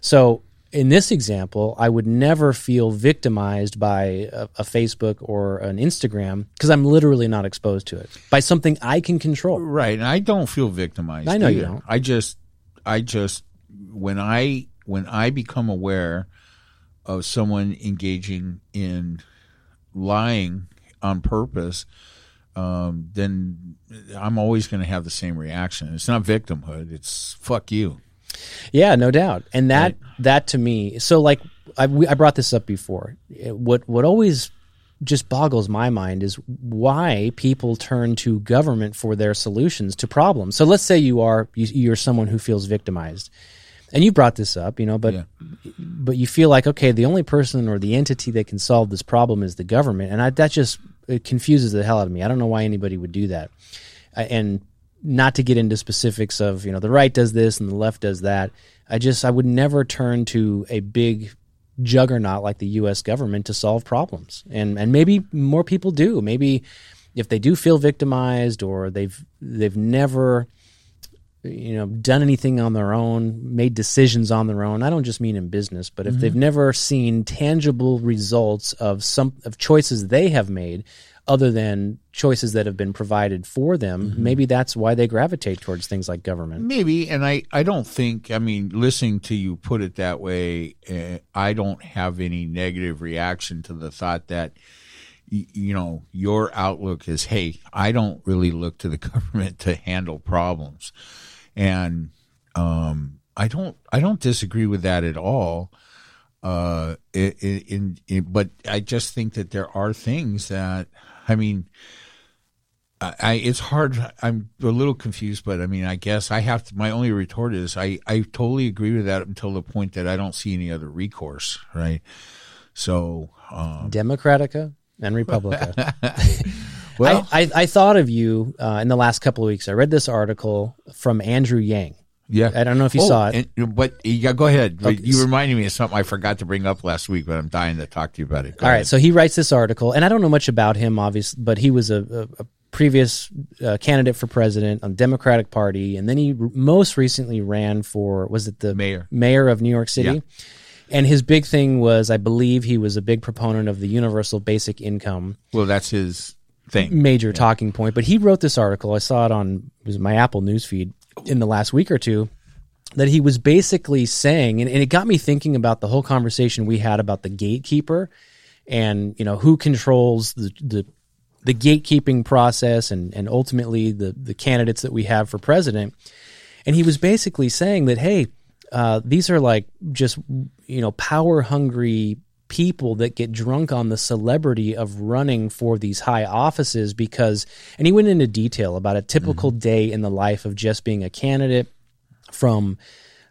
So in this example, I would never feel victimized by a, a Facebook or an Instagram because I'm literally not exposed to it by something I can control. Right, and I don't feel victimized. I know you don't. I just, I just, when I when I become aware of someone engaging in lying on purpose, um, then I'm always going to have the same reaction. It's not victimhood. It's fuck you. Yeah, no doubt. And that that to me, so like I, we, I brought this up before. What what always just boggles my mind is why people turn to government for their solutions to problems. So let's say you are you, you're someone who feels victimized, and you brought this up, you know, but Yeah. but you feel like okay, the only person or the entity that can solve this problem is the government, and I, that just it confuses the hell out of me. I don't know why anybody would do that, and not to get into specifics of you know the right does this and the left does that. I just I would never turn to a big juggernaut like the U.S. government to solve problems, and and maybe more people do. Maybe if they do feel victimized or they've they've never you know done anything on their own made decisions on their own i don't just mean in business but if mm-hmm. they've never seen tangible results of some of choices they have made other than choices that have been provided for them maybe that's why they gravitate towards things like government Maybe, and I, I don't think. I mean, listening to you put it that way, uh, I don't have any negative reaction to the thought that, y- you know, your outlook is, hey, I don't really look to the government to handle problems, and um, I don't, I don't disagree with that at all. Uh, in, in, in, but I just think that there are things that, I mean, I, I it's hard. I'm a little confused, but I mean, I guess I have to. My only retort is I I totally agree with that until the point that I don't see any other recourse. Right. So, um, democratica and republica well, I, I, I thought of you uh, in the last couple of weeks i read this article from andrew yang yeah. i don't know if you Oh, saw it and- but yeah, go ahead. Okay. You reminded me of something I forgot to bring up last week, but I'm dying to talk to you about it. Go All right, ahead. so he writes this article, and I don't know much about him, obviously, but he was a, a, a previous uh, candidate for president on the Democratic Party, and then he r- most recently ran for was it the Mayor. mayor of New York City? Yeah. And his big thing was, I believe, he was a big proponent of the universal basic income, well, that's his thing. major talking point. But he wrote this article. I saw it on it was my Apple newsfeed in the last week or two. That he was basically saying, and, and it got me thinking about the whole conversation we had about the gatekeeper, and you know who controls the the, the gatekeeping process, and and ultimately the the candidates that we have for president. And he was basically saying that, hey, uh, these are like just you know power hungry people that get drunk on the celebrity of running for these high offices because and he went into detail about a typical mm-hmm. day in the life of just being a candidate from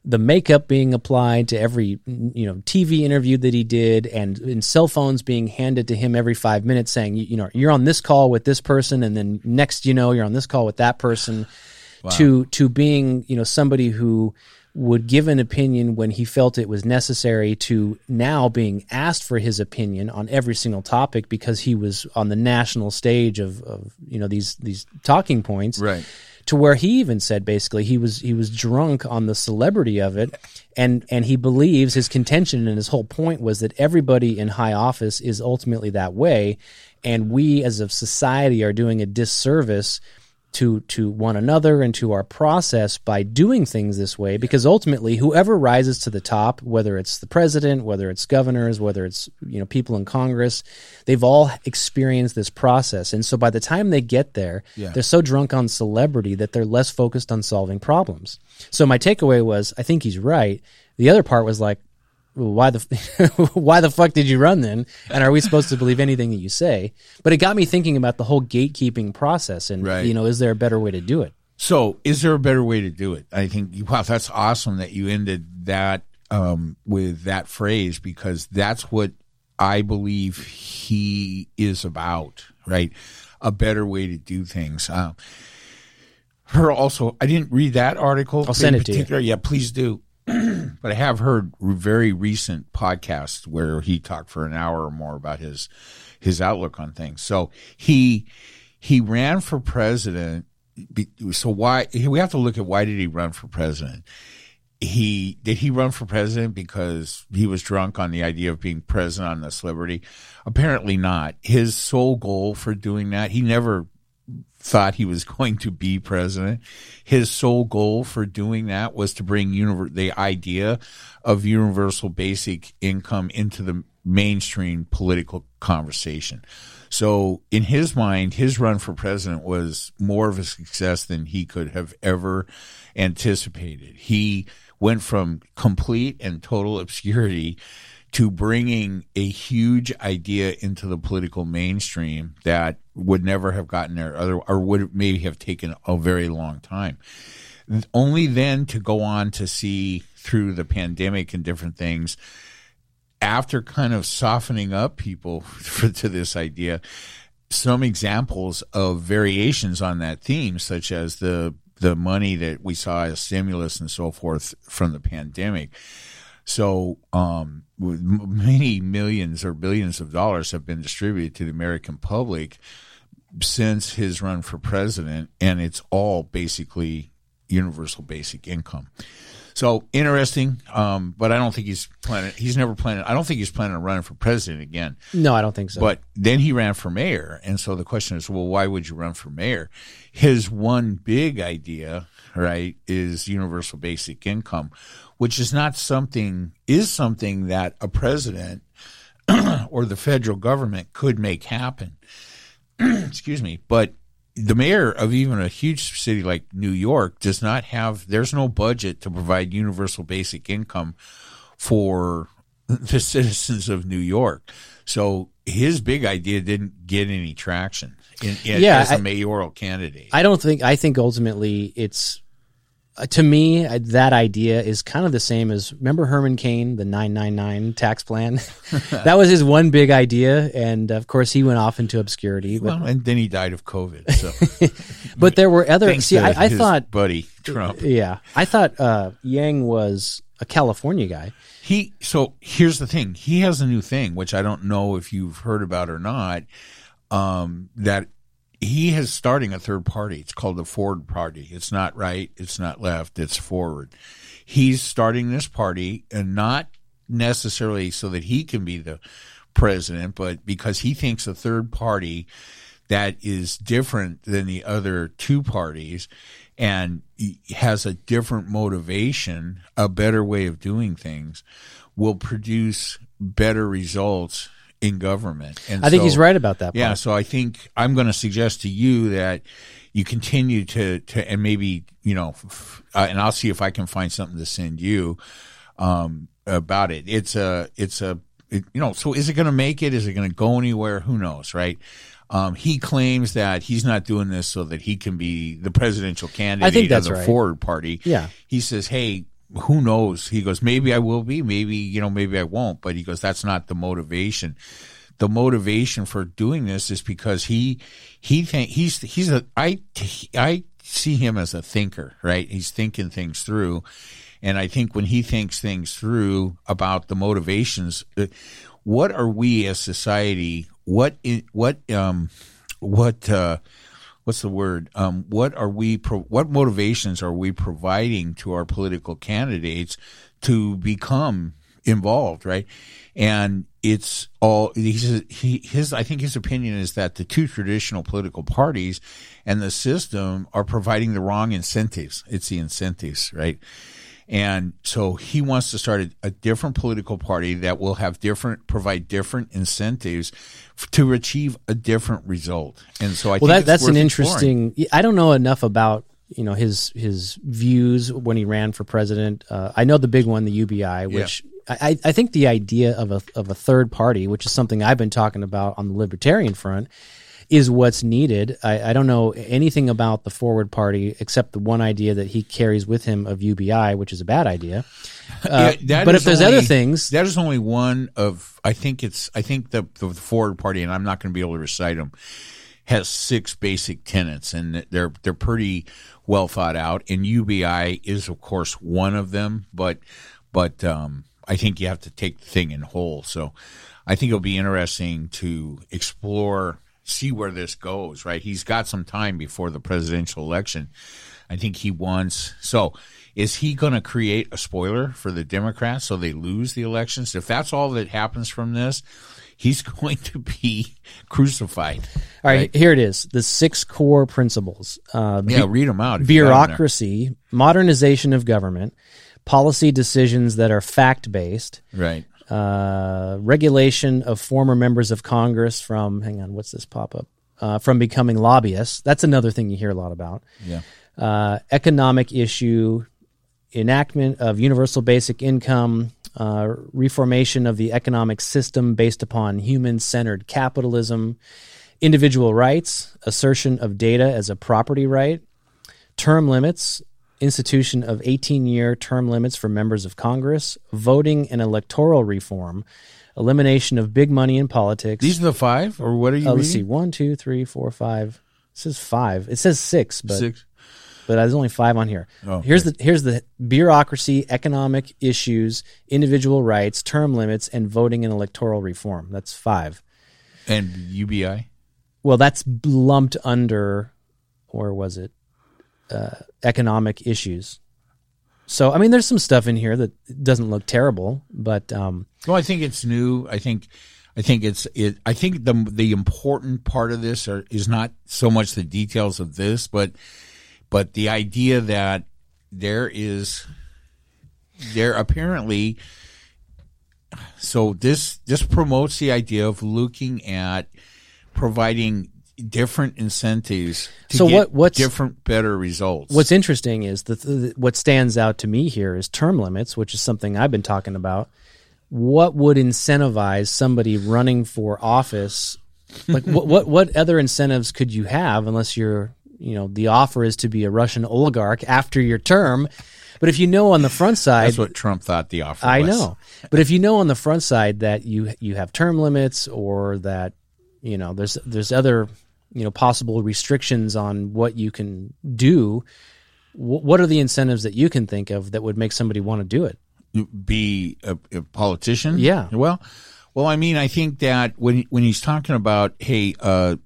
the makeup being applied to every you know TV interview that he did and, and cell phones being handed to him every 5 minutes saying you, you know you're on this call with this person and then next you know you're on this call with that person. To to being you know somebody who would give an opinion when he felt it was necessary to now being asked for his opinion on every single topic because he was on the national stage of, of you know these these talking points. Right. to where he even said basically he was he was drunk on the celebrity of it. And and he believes his contention and his whole point was that everybody in high office is ultimately that way. And we as a society are doing a disservice to to one another and to our process by doing things this way because ultimately whoever rises to the top whether it's the president whether it's governors whether it's you know people in congress they've all experienced this process. And so by the time they get there Yeah. they're so drunk on celebrity that they're less focused on solving problems. So my takeaway was i think he's right. The other part was like well, why the why the fuck did you run then? And are we supposed to believe anything that you say? But it got me thinking about the whole gatekeeping process, and Right. you know, is there a better way to do it? So, is there a better way to do it? I think, wow, that's awesome that you ended that um, with that phrase because that's what I believe he is about, right? A better way to do things. Uh, her also, I didn't read that article. I'll send in it to you. Yeah, please do. but I have heard very recent podcasts where he talked for an hour or more about his his outlook on things. So he he ran for president. So why we have to look at why did he run for president? He did he run for president because he was drunk on the idea of being president on this liberty? Apparently not. His sole goal for doing that, he never thought he was going to be president. His sole goal for doing that was to bring univer- the idea of universal basic income into the mainstream political conversation. So in his mind, his run for president was more of a success than he could have ever anticipated. He went from complete and total obscurity to bringing a huge idea into the political mainstream that would never have gotten there other or would maybe have taken a very long time. Only then to go on to see through the pandemic and different things after kind of softening up people for, to this idea some examples of variations on that theme such as the the money that we saw as stimulus and so forth from the pandemic. So, um, many millions or billions of dollars have been distributed to the American public since his run for president, and it's all basically universal basic income. So interesting, um, but I don't think he's planning. He's never planning. I don't think he's planning on running for president again. No, I don't think so. But then he ran for mayor. And so the question is, well, why would you run for mayor? His one big idea, right, is universal basic income, which is not something, is something that a president or the federal government could make happen. Excuse me. But the mayor of even a huge city like New York does not have, there's no budget to provide universal basic income for the citizens of New York. So his big idea didn't get any traction in, in, Yeah, as a I- mayoral candidate. I don't think. I think ultimately it's to me that idea is kind of the same as remember Herman Cain, the nine nine nine tax plan. that was his one big idea, and of course he went off into obscurity. But well, and then he died of COVID. So but there were other. thanks See, I, I thought. buddy Trump. Yeah, I thought uh, Yang was a California guy. He so here's the thing. He has a new thing, which I don't know if you've heard about or not. Um, that he is starting a third party. It's called the Forward Party. It's not right. It's not left. It's forward. He's starting this party, and not necessarily so that he can be the president, but because he thinks a third party that is different than the other two parties and has a different motivation, a better way of doing things, will produce better results in government. And I think so- he's right about that. Yeah, so I think I'm going to suggest to you that you continue to to and maybe you know, uh, and I'll see if I can find something to send you um, about it. It's a it's a it, you know. So is it going to make it? Is it going to go anywhere? Who knows, right? Um, he claims that he's not doing this so that he can be the presidential candidate that's of the right. Forward Party. Yeah. He says, "Hey, who knows?" He goes, "Maybe I will be. Maybe you know, maybe I won't." But he goes, "That's not the motivation." the motivation for doing this is because he he think he's he's a I I see him as a thinker, right? He's thinking things through, And I think when he thinks things through about the motivations, uh, what are we as society? What what um what uh what's the word? Um, what are we? Pro- what motivations are we providing to our political candidates to become involved? Right, and it's all he's, he his. I think his opinion is that the two traditional political parties and the system are providing the wrong incentives. It's the incentives, right? And so he wants to start a, a different political party that will have different, provide different incentives f- to achieve a different result. And so I well, think that, that's an exploring. interesting. I don't know enough about you know his his views when he ran for president. Uh, I know the big one, the UBI, which I, I think the idea of a of a third party, which is something I've been talking about on the libertarian front, is what's needed. I, I don't know anything about the Forward Party except the one idea that he carries with him of UBI, which is a bad idea. Uh, Yeah, but if there's only- other things, that is only one of. I think it's. I think the the Forward Party, and I'm not going to be able to recite them, has six basic tenets, and they're they're pretty well thought out. And UBI is, of course, one of them. But but um, I think you have to take the thing in whole. So I think it'll be interesting to explore, see where this goes. Right, he's got some time before the presidential election. I think he wants. So, is he going to create a spoiler for the Democrats so they lose the elections? If that's all that happens from this, he's going to be crucified. all right, here it is: the six core principles. Uh, Yeah, read them out. if you got 'em there. bureaucracy, modernization of government, policy decisions that are fact based, Right. Uh, regulation of former members of Congress from, hang on, what's this pop up? Uh, from becoming lobbyists. That's another thing you hear a lot about. Yeah. Uh, economic issue, enactment of universal basic income, uh, reformation of the economic system based upon human centered capitalism, individual rights, assertion of data as a property right, term limits, institution of 18 year term limits for members of Congress, voting and electoral reform, elimination of big money in politics. These are the five, or what are you Uh, let's see, one, two, three, four, five. It says five. It says six, but Six. but there's only five on here. Oh, here's the here's the bureaucracy, economic issues, individual rights, term limits, and voting and electoral reform. That's five. And UBI. Well, that's lumped under, or was it, uh, economic issues. So I mean, there's some stuff in here that doesn't look terrible, but um, Well, I think it's new. I think, I think it's it. I think the the important part of this are, is not so much the details of this, but but the idea that there is there apparently. So this this promotes the idea of looking at providing different incentives to So get what- what's- different better results. What's interesting is that the, what stands out to me here is term limits, which is something I've been talking about. What would incentivize somebody running for office? Like what, what what other incentives could you have unless you're you know the offer is to be a Russian oligarch after your term, but if you know on the front side, That's what Trump thought the offer I was. know, but if you know on the front side that you you have term limits or that you know there's there's other you know possible restrictions on what you can do, wh- what are the incentives that you can think of that would make somebody want to do it? be a, a politician. Yeah. Well, well, I mean, I think that when when he's talking about hey, uh,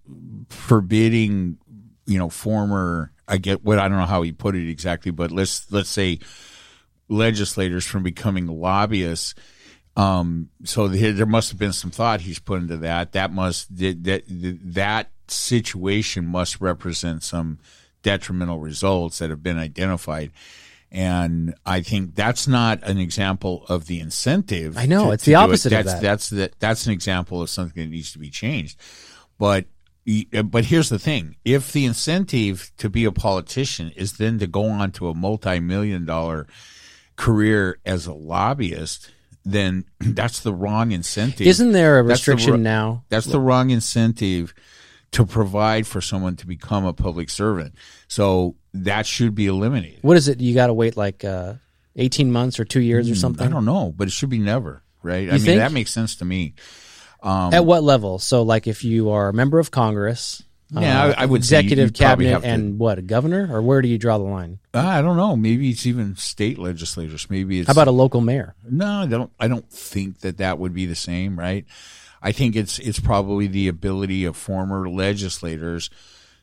forbidding, you know, former, I get what I don't know how he put it exactly, but let's let's say legislators from becoming lobbyists. Um, so there, there must have been some thought he's put into that. That must that that, that situation must represent some detrimental results that have been identified. And I think that's not an example of the incentive. I know, to- it's to the do it. opposite of That's that. that's the, that's an example of something that needs to be changed. But but here's the thing: if the incentive to be a politician is then to go on to a multi-million dollar career as a lobbyist, then that's the wrong incentive. Isn't there a That's the restriction now? That's the wrong incentive to provide for someone to become a public servant. So that should be eliminated. What is it? You got to wait like uh, eighteen months or two years or something. Hmm, I don't know, but it should be never, right? I mean, think? that makes sense to me. At what level? So, like, if you are a member of Congress, Yeah, I- I would executive cabinet to- and what a governor, or where do you draw the line? I don't know. Maybe it's even state legislators. Maybe it's How about a local mayor? No, I don't. I don't think that that would be the same, right? I think it's it's probably the ability of former legislators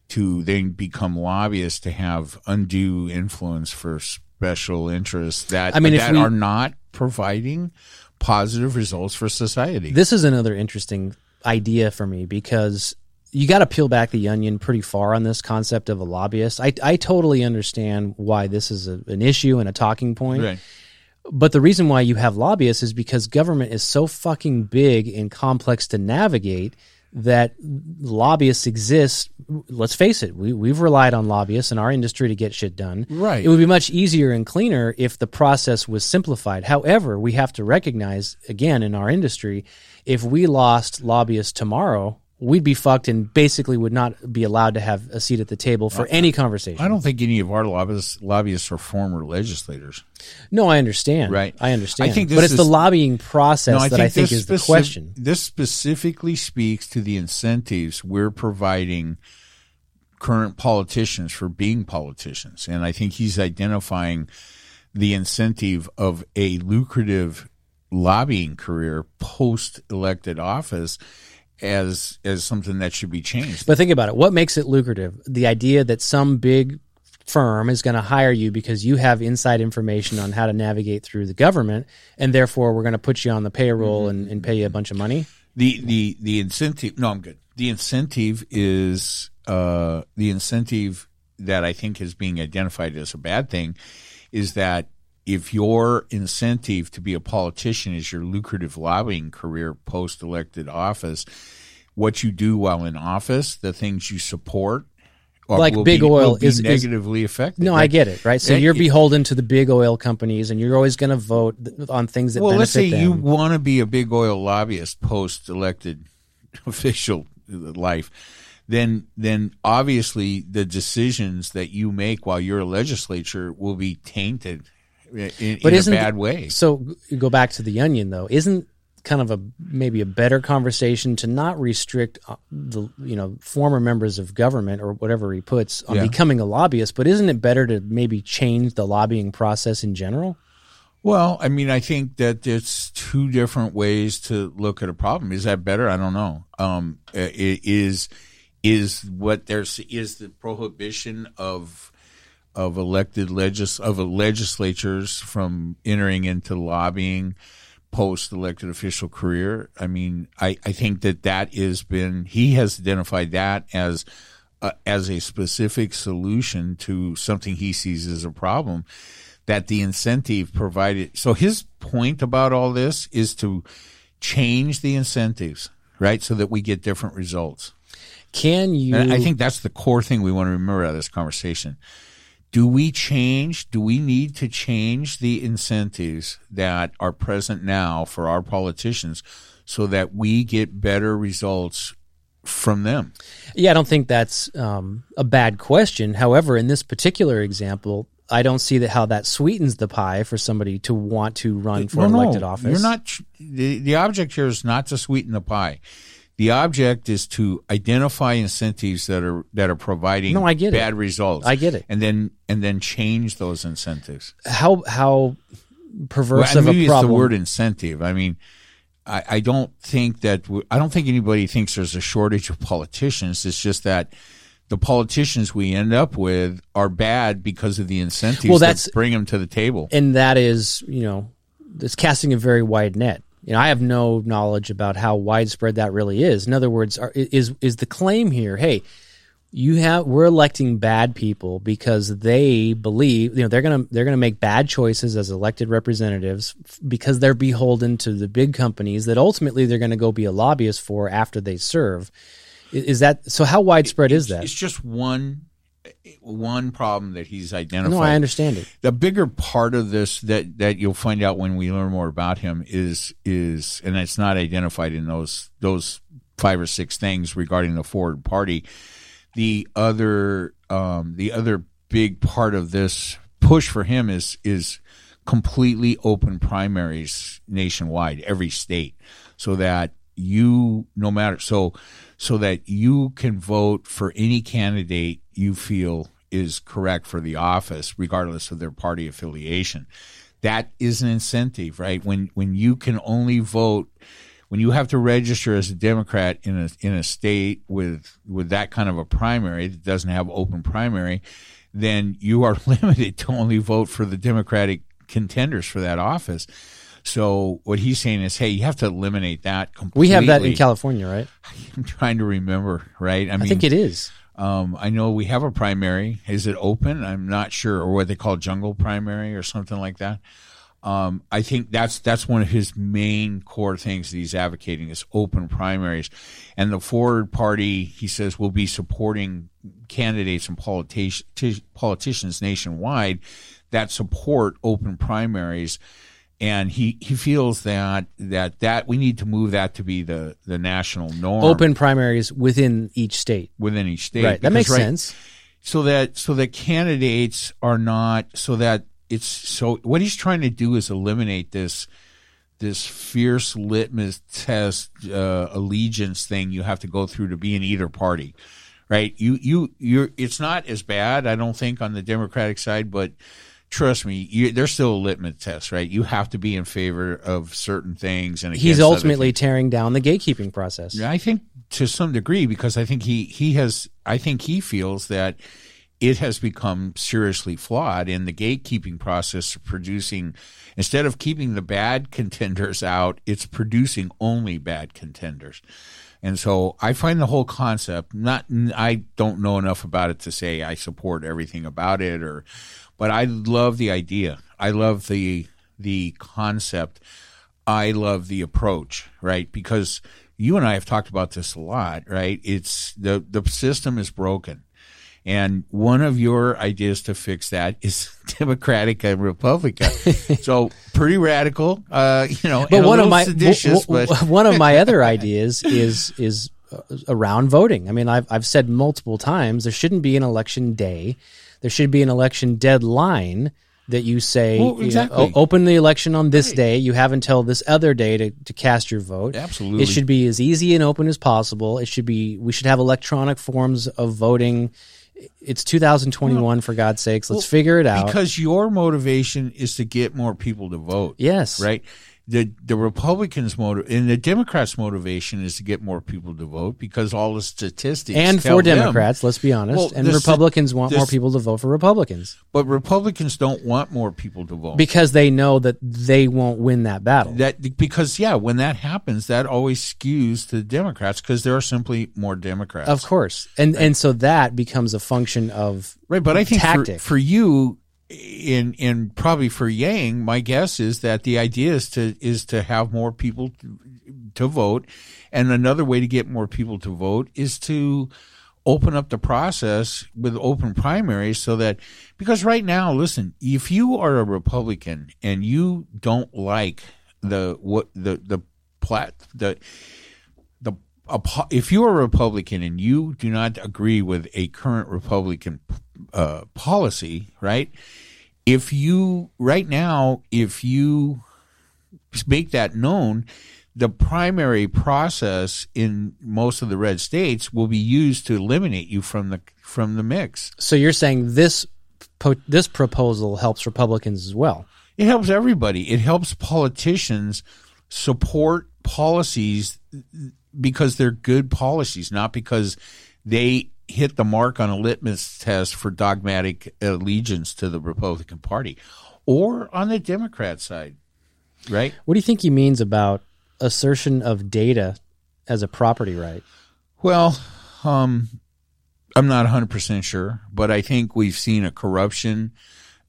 to then become lobbyists to have undue influence for special interests that I mean, that we- are not providing positive results for society. This is another interesting idea for me because you got to peel back the onion pretty far on this concept of a lobbyist. I, I totally understand why this is a, an issue and a talking point. right. But the reason why you have lobbyists is because government is so fucking big and complex to navigate that lobbyists exist. Let's face it, we, we've relied on lobbyists in our industry to get shit done. Right. It would be much easier and cleaner if the process was simplified. However, we have to recognize, again, in our industry, if we lost lobbyists tomorrow, we'd be fucked and basically would not be allowed to have a seat at the table for any conversation. I don't think any of our lobbyists, lobbyists are former legislators. No, I understand. Right. I understand. I think but it's the lobbying process that I think this is the question. This specifically speaks to the incentives we're providing current politicians for being politicians. And I think he's identifying the incentive of a lucrative lobbying career post elected office as as something that should be changed. But think about it. What makes it lucrative? The idea that some big firm is going to hire you because you have inside information on how to navigate through the government, and therefore we're going to put you on the payroll Mm-hmm. and, and pay you a bunch of money. the the the incentive no i'm good the incentive is uh the incentive that i think is being identified as a bad thing is that if your incentive to be a politician is your lucrative lobbying career post elected office what you do while in office the things you support uh, Like will big be- oil is- is- negatively affected No, I get it, right? So eh, you're it- beholden to the big oil companies, and you're always going to vote th- on things that well let's say them. you want to be a big oil lobbyist post elected official uh, life then then obviously the decisions that you make while you're a legislature will be tainted in, in But a isn't a bad way So go back to the onion though. Isn't kind of a maybe a better conversation to not restrict uh, the you know former members of government or whatever he puts on Yeah. becoming a lobbyist, but isn't it better to maybe change the lobbying process in general? well i mean i think that it's two different ways to look at a problem is that better i don't know um is is what there's is the prohibition of of elected legis of legislatures from entering into lobbying post elected official career. I mean, I, I think that that has been he has identified that as uh, as a specific solution to something he sees as a problem that the incentive provided. So his point about all this is to change the incentives, right, so that we get different results. Can you? And I think that's the core thing we want to remember out of this conversation. Do we change? Do we need to change the incentives that are present now for our politicians so that we get better results from them? Yeah, I don't think that's um, a bad question. However, in this particular example, I don't see that how that sweetens the pie for somebody to want to run for No, no, elected office. You're not. The, the object here is not to sweeten the pie. The object is to identify incentives that are that are providing No, I get it. bad results. I get it. and then and then change those incentives. how how perverse Well, of maybe a it's problem. the word incentive. I mean, I, I don't think that w- I don't think anybody thinks there's a shortage of politicians. It's just that the politicians we end up with are bad because of the incentives Well, that that's- bring them to the table. and that is you know it's casting a very wide net you know i have no knowledge about how widespread that really is. In other words are, is is the claim here hey you have we're electing bad people because they believe you know they're going to they're going to make bad choices as elected representatives because they're beholden to the big companies that ultimately they're going to go be a lobbyist for after they serve. Is that so how widespread is that? It's just one one problem that he's identified. no i understand it the bigger part of this that that you'll find out when we learn more about him is is and it's not identified in those those five or six things regarding the forward party the other um the other big part of this push for him is is completely open primaries nationwide every state so that you no matter so so that you can vote for any candidate you feel is correct for the office regardless of their party affiliation that is an incentive right when when you can only vote when you have to register as a democrat in a in a state with with that kind of a primary that doesn't have open primary then you are limited to only vote for the democratic contenders for that office so what he's saying is, hey, you have to eliminate that completely. We have that in California, right? I'm trying to remember, right? I, mean, I think it is. Um, I know we have a primary. Is it open? I'm not sure, or what they call jungle primary or something like that. Um, I think that's that's one of his main core things that he's advocating is open primaries, and the Forward Party, he says, will be supporting candidates and politi- politicians nationwide that support open primaries and he, he feels that that that we need to move that to be the the national norm. Open primaries within each state. Within each state, right? That makes right, sense. So that so that candidates are not so that it's so what he's trying to do is eliminate this this fierce litmus test uh, allegiance thing you have to go through to be in either party, right? You you you're it's not as bad I don't think on the Democratic side, but trust me, you, there's still a litmus test, right? You have to be in favor of certain things, and he's ultimately tearing down the gatekeeping process. I think to some degree because I think he he has I think he feels that it has become seriously flawed in the gatekeeping process of producing instead of keeping the bad contenders out it's producing only bad contenders and so i find the whole concept not i don't know enough about it to say i support everything about it or but I love the idea. I love the the concept. I love the approach, right? Because you and I have talked about this a lot, right? It's the the system is broken. And one of your ideas to fix that is Democratic and Republican. so pretty radical, uh, you know. But one of my seditious, w- w- one of my other ideas is is uh, around voting. I mean, I've I've said multiple times there shouldn't be an election day there should be an election deadline that you say well, exactly. you know, open the election on this right. day. You have until this other day to, to cast your vote. Absolutely. It should be as easy and open as possible. It should be we should have electronic forms of voting. It's 2021 well, for God's sakes. Let's well, figure it out. Because your motivation is to get more people to vote. Yes. Right? The the Republicans' motive and the Democrats' motivation is to get more people to vote because all the statistics and for Democrats, them, let's be honest, well, and Republicans want more people to vote for Republicans. But Republicans don't want more people to vote because they know that they won't win that battle. That because yeah, when that happens, that always skews to the Democrats because there are simply more Democrats, of course, and right. and so that becomes a function of right. But I think tactic. For, for you, in in probably for Yang, my guess is that the idea is to is to have more people to, to vote, and another way to get more people to vote is to open up the process with open primaries so that because right now listen if you are a republican and you don't like the what the the plat the the if you're a republican and you do not agree with a current republican uh, policy, right? If you right now, if you make that known, the primary process in most of the red states will be used to eliminate you from the from the mix. So you're saying this this proposal helps Republicans as well. It helps everybody. It helps politicians support policies because they're good policies, not because they hit the mark on a litmus test for dogmatic allegiance to the Republican Party or on the Democrat side, right? What do you think he means about assertion of data as a property right? Well, um, I'm not 100% sure, but I think we've seen a corruption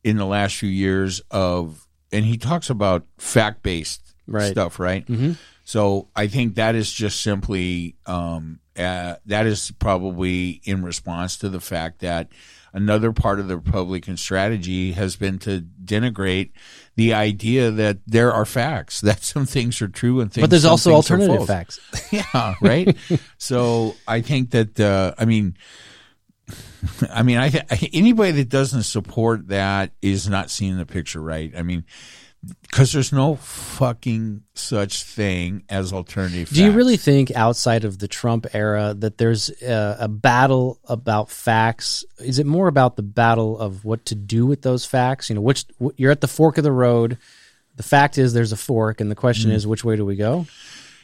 in the last few years of, and he talks about fact based right. stuff, right? Mm-hmm. So I think that is just simply um, uh, that is probably in response to the fact that another part of the Republican strategy has been to denigrate the idea that there are facts that some things are true and things. But there's also alternative facts. yeah, right. so I think that uh, I mean. I mean, I anybody that doesn't support that is not seeing the picture right. I mean, because there's no fucking such thing as alternative. Do you really think outside of the Trump era that there's a, a battle about facts? Is it more about the battle of what to do with those facts? You know, which you're at the fork of the road. The fact is there's a fork, and the question is which way do we go?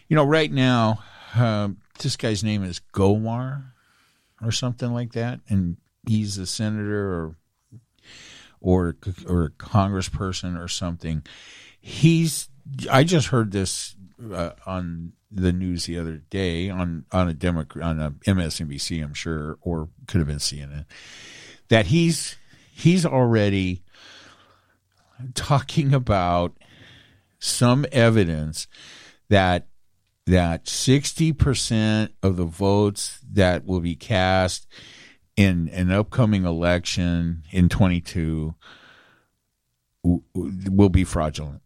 You know, right now, um, this guy's name is Gomar or something like that, and he's a senator or or or a congressperson or something. He's I just heard this uh, on the news the other day on on a Democrat on a MSNBC, I'm sure, or could have been CNN, that he's he's already talking about some evidence that that 60% of the votes that will be cast in an upcoming election in 22 w- w- will be fraudulent.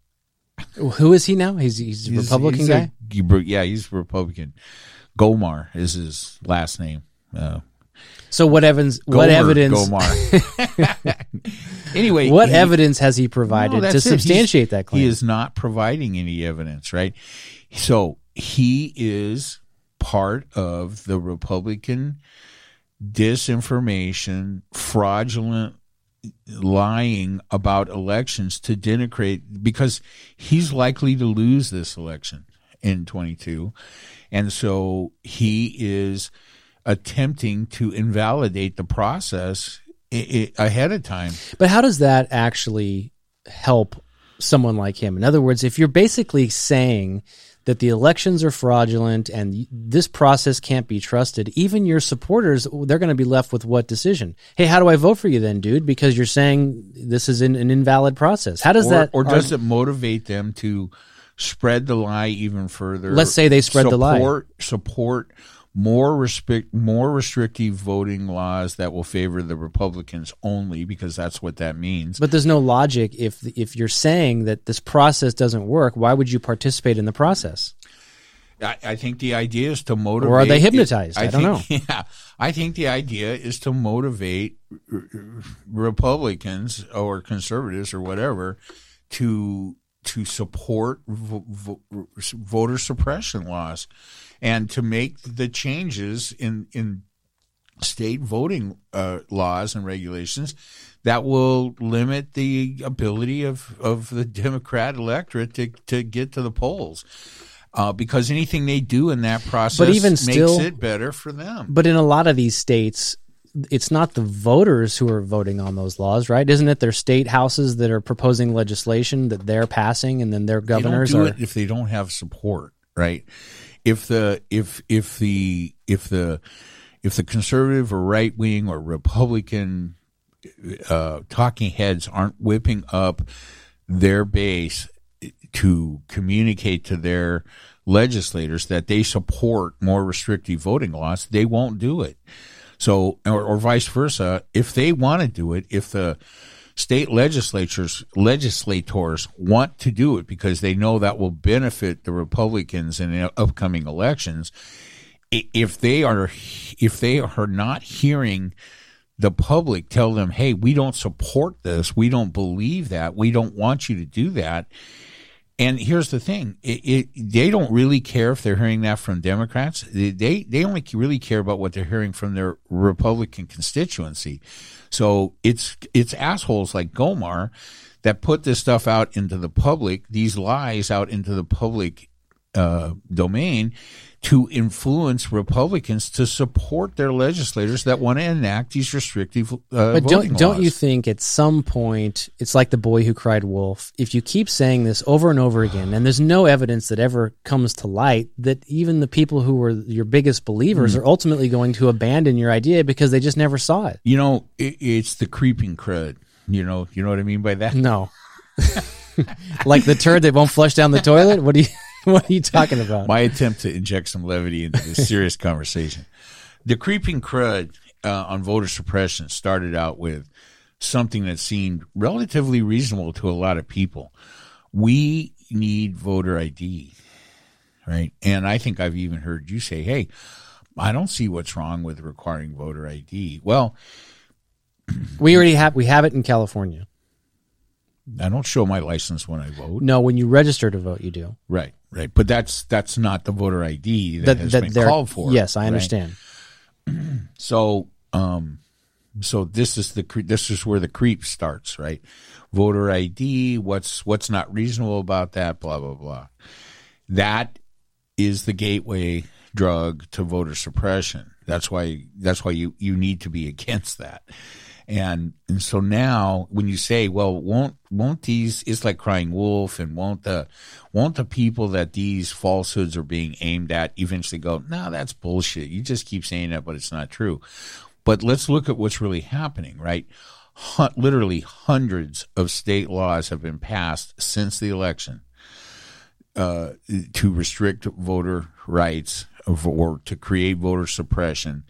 Who is he now? He's he's a He's- Republican he's guy. a- yeah, he's Republican. Gomar is his last name. Uh, so what evidence? What evidence? Gomar. anyway, What he- evidence has he provided No, to it. Substantiate that claim? He is not providing any evidence, right? So he is part of the Republican disinformation, fraudulent lying about elections to denigrate because he's likely to lose this election in 22. And so he is attempting to invalidate the process i- i- ahead of time. But how does that actually help someone like him? In other words, if you're basically saying that the elections are fraudulent and this process can't be trusted, even your supporters, they're going to be left with what decision? Hey, how do I vote for you then, dude? Because you're saying this is an, an invalid process. How does or, that or does it motivate them to spread the lie even further? Let's say they spread the lie. Support support more restrict more restrictive voting laws that will favor the Republicans only because that's what that means. But there's no logic if if you're saying that this process doesn't work. Why would you participate in the process? I, I think the idea is to motivate. Or are they hypnotized? I don't think, Yeah, I think the idea is to motivate Republicans or conservatives or whatever to to support vo- vo- voter suppression laws and to make the changes in in state voting uh, laws and regulations that will limit the ability of, of the Democrat electorate to, to get to the polls. Uh, because anything they do in that process but even makes it better for them. But in a lot of these states, it's not the voters who are voting on those laws, right? Isn't it their state houses that are proposing legislation that they're passing, and then their governors they do are? if they don't have support, right? If the if if the if the if the conservative or right wing or Republican uh, talking heads aren't whipping up their base to communicate to their legislators that they support more restrictive voting laws, they won't do it. So, or, or vice versa, if they want to do it, if the state legislatures, legislators want to do it because they know that will benefit the Republicans in the upcoming elections, if they are, if they are not hearing the public tell them, "Hey, we don't support this. We don't believe that. We don't want you to do that." And here's the thing: it, it, they don't really care if they're hearing that from Democrats. They, they only really care about what they're hearing from their Republican constituency. So it's it's assholes like Gomar that put this stuff out into the public, these lies out into the public uh, domain to influence Republicans to support their legislators that want to enact these restrictive uh, But don't don't you think at some point it's like the boy who cried wolf? If you keep saying this over and over again, and there's no evidence that ever comes to light that even the people who were your biggest believers Hmm. are ultimately going to abandon your idea because they just never saw it. You know, it, it's the creeping crud. You know, you know what I mean by that. No. like the turd that won't flush down the toilet? What do you what are you talking about? My attempt to inject some levity into this serious conversation. The creeping crud uh, on voter suppression started out with something that seemed relatively reasonable to a lot of people. We need voter ID, right? And I think I've even heard you say, "Hey, I don't see what's wrong with requiring voter ID." Well, we already have we have it in California. I don't show my license when I vote. No, when you register to vote, you do. Right, right. But that's that's not the voter ID that, That has that been called for. Yes, I right? understand. So, um, so this is the cre- this is where the creep starts, right? Voter ID. What's what's not reasonable about that? Blah blah blah. That is the gateway drug to voter suppression. That's why that's why you you need to be against that. And and so now when you say, well, won't won't these it's like crying wolf and won't the won't the people that these falsehoods are being aimed at eventually go, no, that's bullshit. You just keep saying that, but it's not true. But let's look at what's really happening, right? Literally hundreds of state laws have been passed since the election uh, to restrict voter rights or to create voter suppression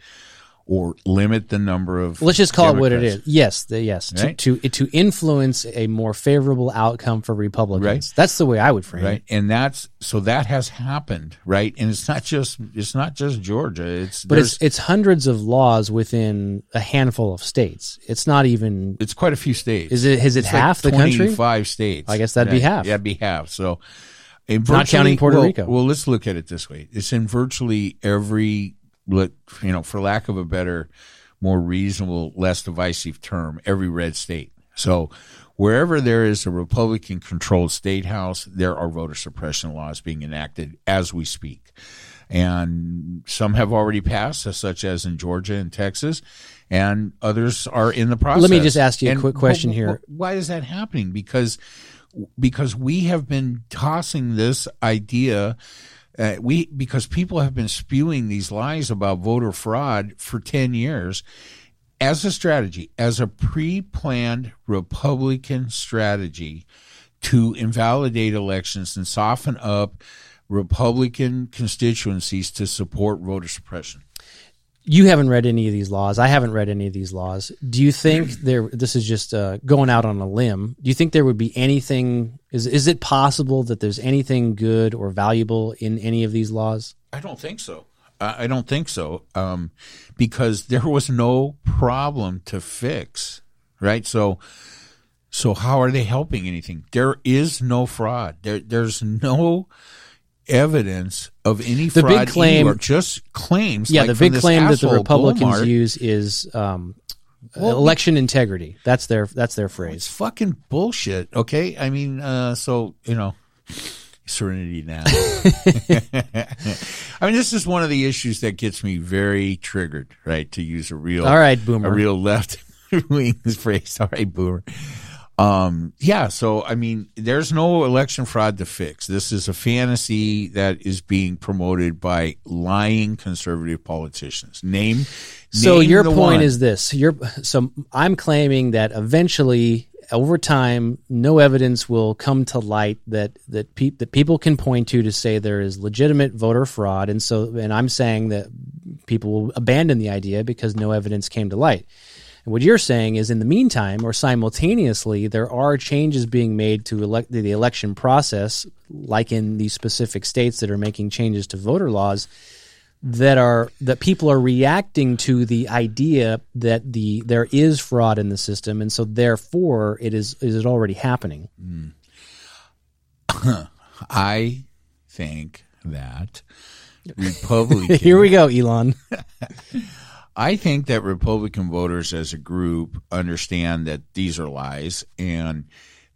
or limit the number of. Let's just call it what it is. Yes, the, yes, Right. to, to to influence a more favorable outcome for Republicans. Right. That's the way I would frame right it. and that's so that has happened right and it's not just it's not just georgia it's But it's it's hundreds of laws within a handful of states. It's not even. it's quite a few states Is it? Is it It's like half the country? Five states I guess that'd be half. yeah, that'd be half so in Not counting Puerto well- Rico. well let's look at it this way it's in virtually every you know for lack of a better more reasonable less divisive term every red state so wherever there is a republican controlled state house there are voter suppression laws being enacted as we speak and some have already passed, such as in Georgia and Texas, and others are in the process. Let me just ask you a quick question here. Why is that happening? Because because we have been tossing this idea. Uh, we because people have been spewing these lies about voter fraud for ten years as a strategy, as a pre-planned Republican strategy to invalidate elections and soften up Republican constituencies to support voter suppression. You haven't read any of these laws. I haven't read any of these laws. Do you think there? This is just uh, going out on a limb. Do you think there would be anything? Is is it possible that there's anything good or valuable in any of these laws? I don't think so. I don't think so, um, because there was no problem to fix, right? So, so how are they helping anything? There is no fraud. There, there's no evidence of any The big claim- anywhere, just claims. Yeah, like the big claim that the Republicans Blumart. use is um, Well, election integrity. That's their that's their It's phrase. fucking bullshit. Okay, I mean, uh, so you know, Serenity now. I mean, this is one of the issues that gets me very triggered. Right, to use a real, All right, Boomer. a real left wing phrase. All right, boomer. Um, yeah. So, I mean, there's no election fraud to fix. This is a fantasy that is being promoted by lying conservative politicians. Name. So name your point one. is this: you're so I'm claiming that eventually, over time, no evidence will come to light that that, pe- that people can point to to say there is legitimate voter fraud, and so and I'm saying that people will abandon the idea because no evidence came to light. What you're saying is, in the meantime or simultaneously, there are changes being made to elect the election process, like in these specific states that are making changes to voter laws that are that people are reacting to the idea that the there is fraud in the system and so therefore it is is it already happening hmm. I think that Republican. here we go elon I think that Republican voters as a group understand that these are lies, and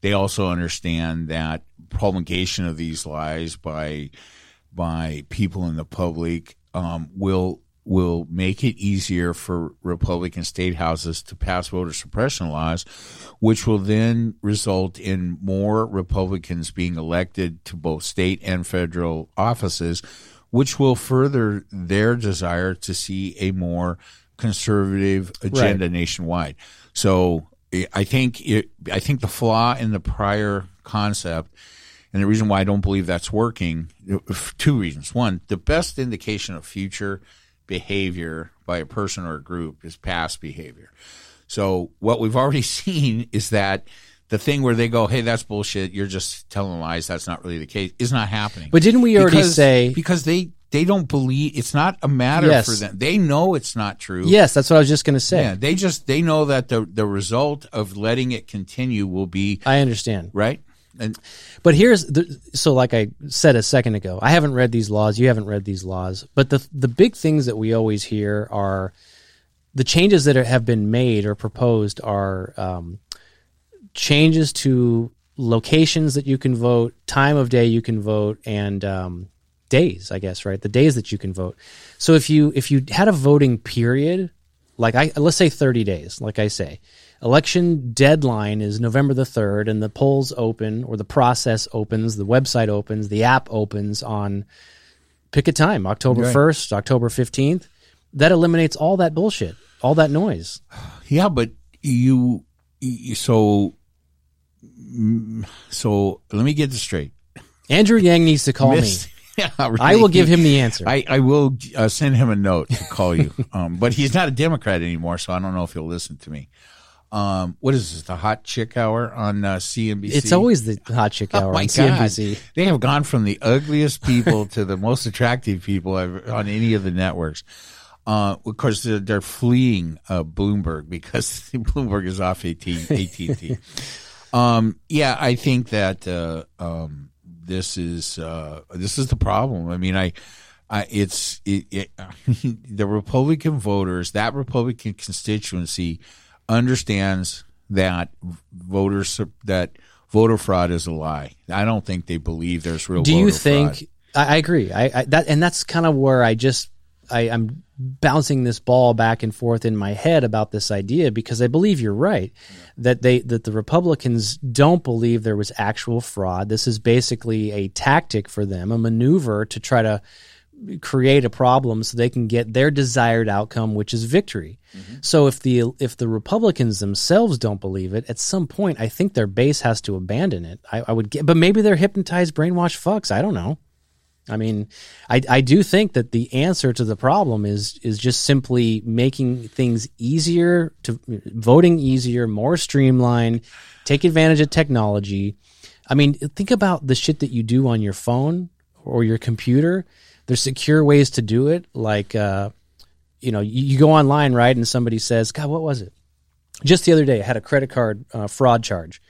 they also understand that promulgation of these lies by by people in the public um, will will make it easier for Republican state houses to pass voter suppression laws, which will then result in more Republicans being elected to both state and federal offices, which will further their desire to see a more conservative agenda nationwide. So I- I think it, I think the flaw in the prior concept and the reason why I don't believe that's working, two reasons. One, the best indication of future behavior by a person or a group is past behavior. So what we've already seen is that the thing where they go, "Hey, that's bullshit. You're just telling lies. That's not really the case." Is not happening. But didn't we already Because- say- because they they don't believe it's not a matter Yes. for them. They know it's not true. Yes, that's what I was just going to say. Yeah, they just they know that the the result of letting it continue will be I understand. right. And But here's the, so like I said a second ago, I haven't read these laws. You haven't read these laws. But the the big things that we always hear are the changes that are, have been made or proposed are um, changes to locations that you can vote, time of day you can vote, and um, days. I guess right, the days that you can vote. So if you if you had a voting period, like I let's say thirty days, like I say, election deadline is November the third, and the polls open or the process opens, the website opens, the app opens on pick a time, October Right. first, October fifteenth. That eliminates all that bullshit, all that noise. yeah, but you, so so let me get this straight. Andrew Yang needs to call Miss- Yeah, I will give him the answer. I, I will uh, send him a note to call you. um, but he's not a Democrat anymore, so I don't know if he'll listen to me. Um, what is this? The hot chick hour on uh, CNBC? It's always the hot chick hour Oh on God. CNBC. They have gone from the ugliest people to the most attractive people I've, on any of the networks. Uh, of course, they're, they're fleeing uh, Bloomberg because Bloomberg is off AT, AT&T. Um, yeah, I think that uh, um, this is uh, this is the problem. I mean, I. I, it's it, it, the Republican voters, that Republican constituency, understands that voters that voter fraud is a lie. I don't think they believe there's real. Do you think? I, I agree. I, I that and that's kind of where I just I, I'm bouncing this ball back and forth in my head about this idea because I believe you're right that they that the Republicans don't believe there was actual fraud. This is basically a tactic for them, a maneuver to try to create a problem so they can get their desired outcome, which is victory. Mm-hmm. So if the if the Republicans themselves don't believe it, at some point I think their base has to abandon it. I, I would get, but maybe they're hypnotized, brainwashed fucks. I don't know. I mean, I I do think that the answer to the problem is is just simply making things easier to voting easier, more streamlined, take advantage of technology. I mean, think about the shit that you do on your phone or your computer. There's secure ways to do it, like uh, you know, you, you go online, right, and somebody says, "God, what was it?" Just the other day, I had a credit card uh, fraud charge.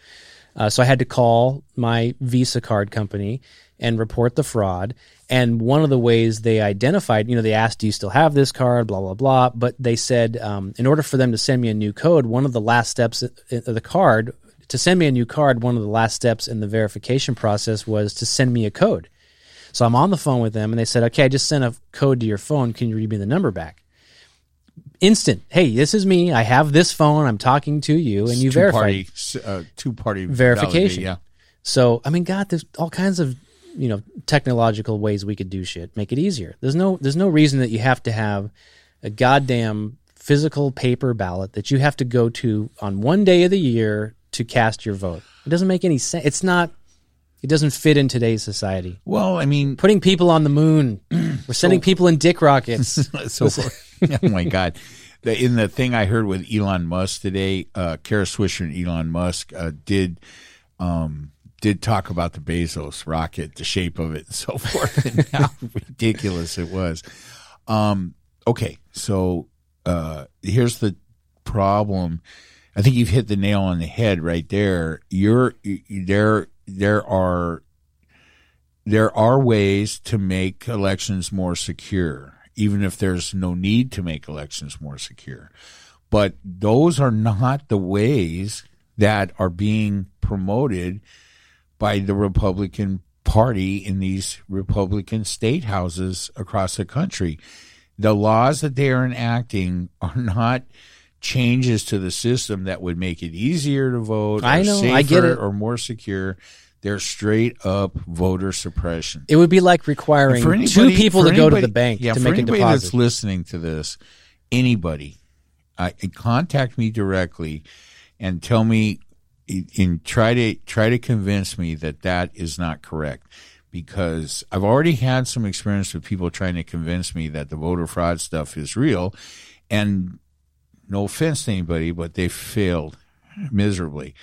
Uh, so I had to call my Visa card company and report the fraud. And one of the ways they identified, you know, they asked, "Do you still have this card?" Blah blah blah. But they said, um, in order for them to send me a new code, one of the last steps of the card to send me a new card, one of the last steps in the verification process was to send me a code. So I'm on the phone with them, and they said, "Okay, I just sent a code to your phone. Can you read me the number back?" Instant. Hey, this is me. I have this phone. I'm talking to you, and you two party uh, two party Verification. Yeah, So I mean, God, there's all kinds of you know technological ways we could do shit. Make it easier. There's no there's no reason that you have to have a goddamn physical paper ballot that you have to go to on one day of the year to cast your vote. It doesn't make any sense. It's not. It doesn't fit in today's society. Well, I mean, Putting people on the moon. We're sending people in dick rockets. so oh my god in the thing i heard with elon musk today uh kara swisher and elon musk uh, did um did talk about the bezos rocket the shape of it and so forth and how ridiculous it was. Um okay so uh here's the problem. I think you've hit the nail on the head right there. You're there there are there are ways to make elections more secure, even if there's no need to make elections more secure. But those are not the ways that are being promoted by the Republican Party in these Republican state houses across the country. The laws that they are enacting are not changes to the system that would make it easier to vote, I know, safer, I get it. or more secure. They're straight up voter suppression. It would be like requiring For two people to go to the bank yeah, to make a deposit. For anybody that's listening to this, anybody, uh, contact me directly and tell me and try to try to convince me that that is not correct. Because I've already had some experience with people trying to convince me that the voter fraud stuff is real. And no offense to anybody but they failed miserably.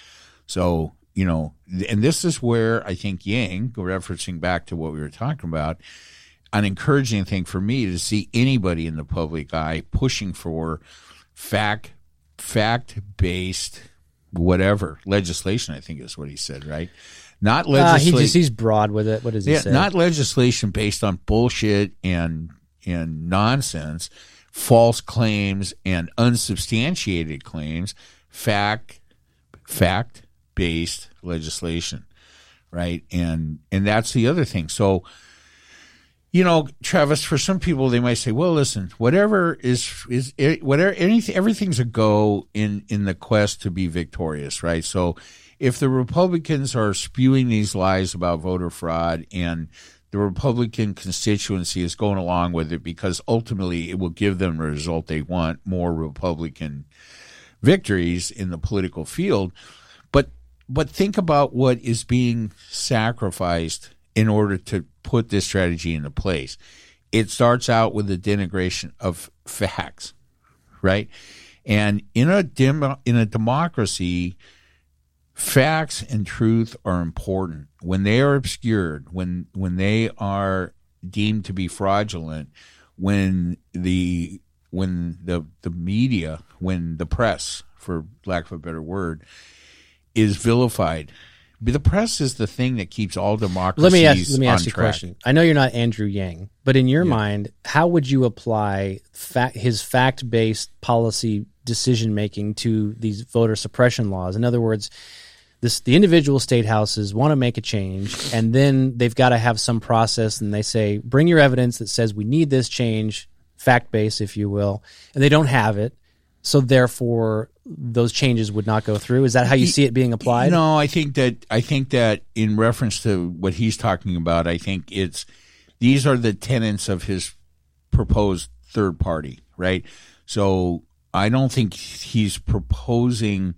So you know and this is where I think Yang referencing back to what we were talking about an encouraging thing for me to see anybody in the public eye pushing for fact fact based whatever legislation. I think is what he said, right? Not Uh, he legislation. just he's broad with it. What does he yeah, say? not legislation based on bullshit and and nonsense, false claims and unsubstantiated claims. Fact fact based legislation, right? And and that's the other thing. So you know, Travis, for some people, they might say, "Well, listen, whatever is is eh, whatever anything, everything's a go in in the quest to be victorious, right?" So, if the Republicans are spewing these lies about voter fraud and the Republican constituency is going along with it because ultimately it will give them the result they want, more Republican victories in the political field, but but think about what is being sacrificed in order to put this strategy into place. It starts out with the denigration of facts, right? And in a dem- in a democracy, facts and truth are important. When they are obscured, when when they are deemed to be fraudulent, when the when the the media, when the press, for lack of a better word, is vilified the press is the thing that keeps all democracies let me ask. Let me ask you a question. I know you're not Andrew Yang, but in your mind, how would you apply fact, his fact-based policy decision making to these voter suppression laws? In other words, this the individual state houses want to make a change, and then they've got to have some process, and they say, "Bring your evidence that says we need this change, fact-based, if you will," and they don't have it. So therefore, those changes would not go through. Is that how you see it being applied? No, I think that I think that in reference to what he's talking about, I think it's these are the tenets of his proposed third party, right? So I don't think he's proposing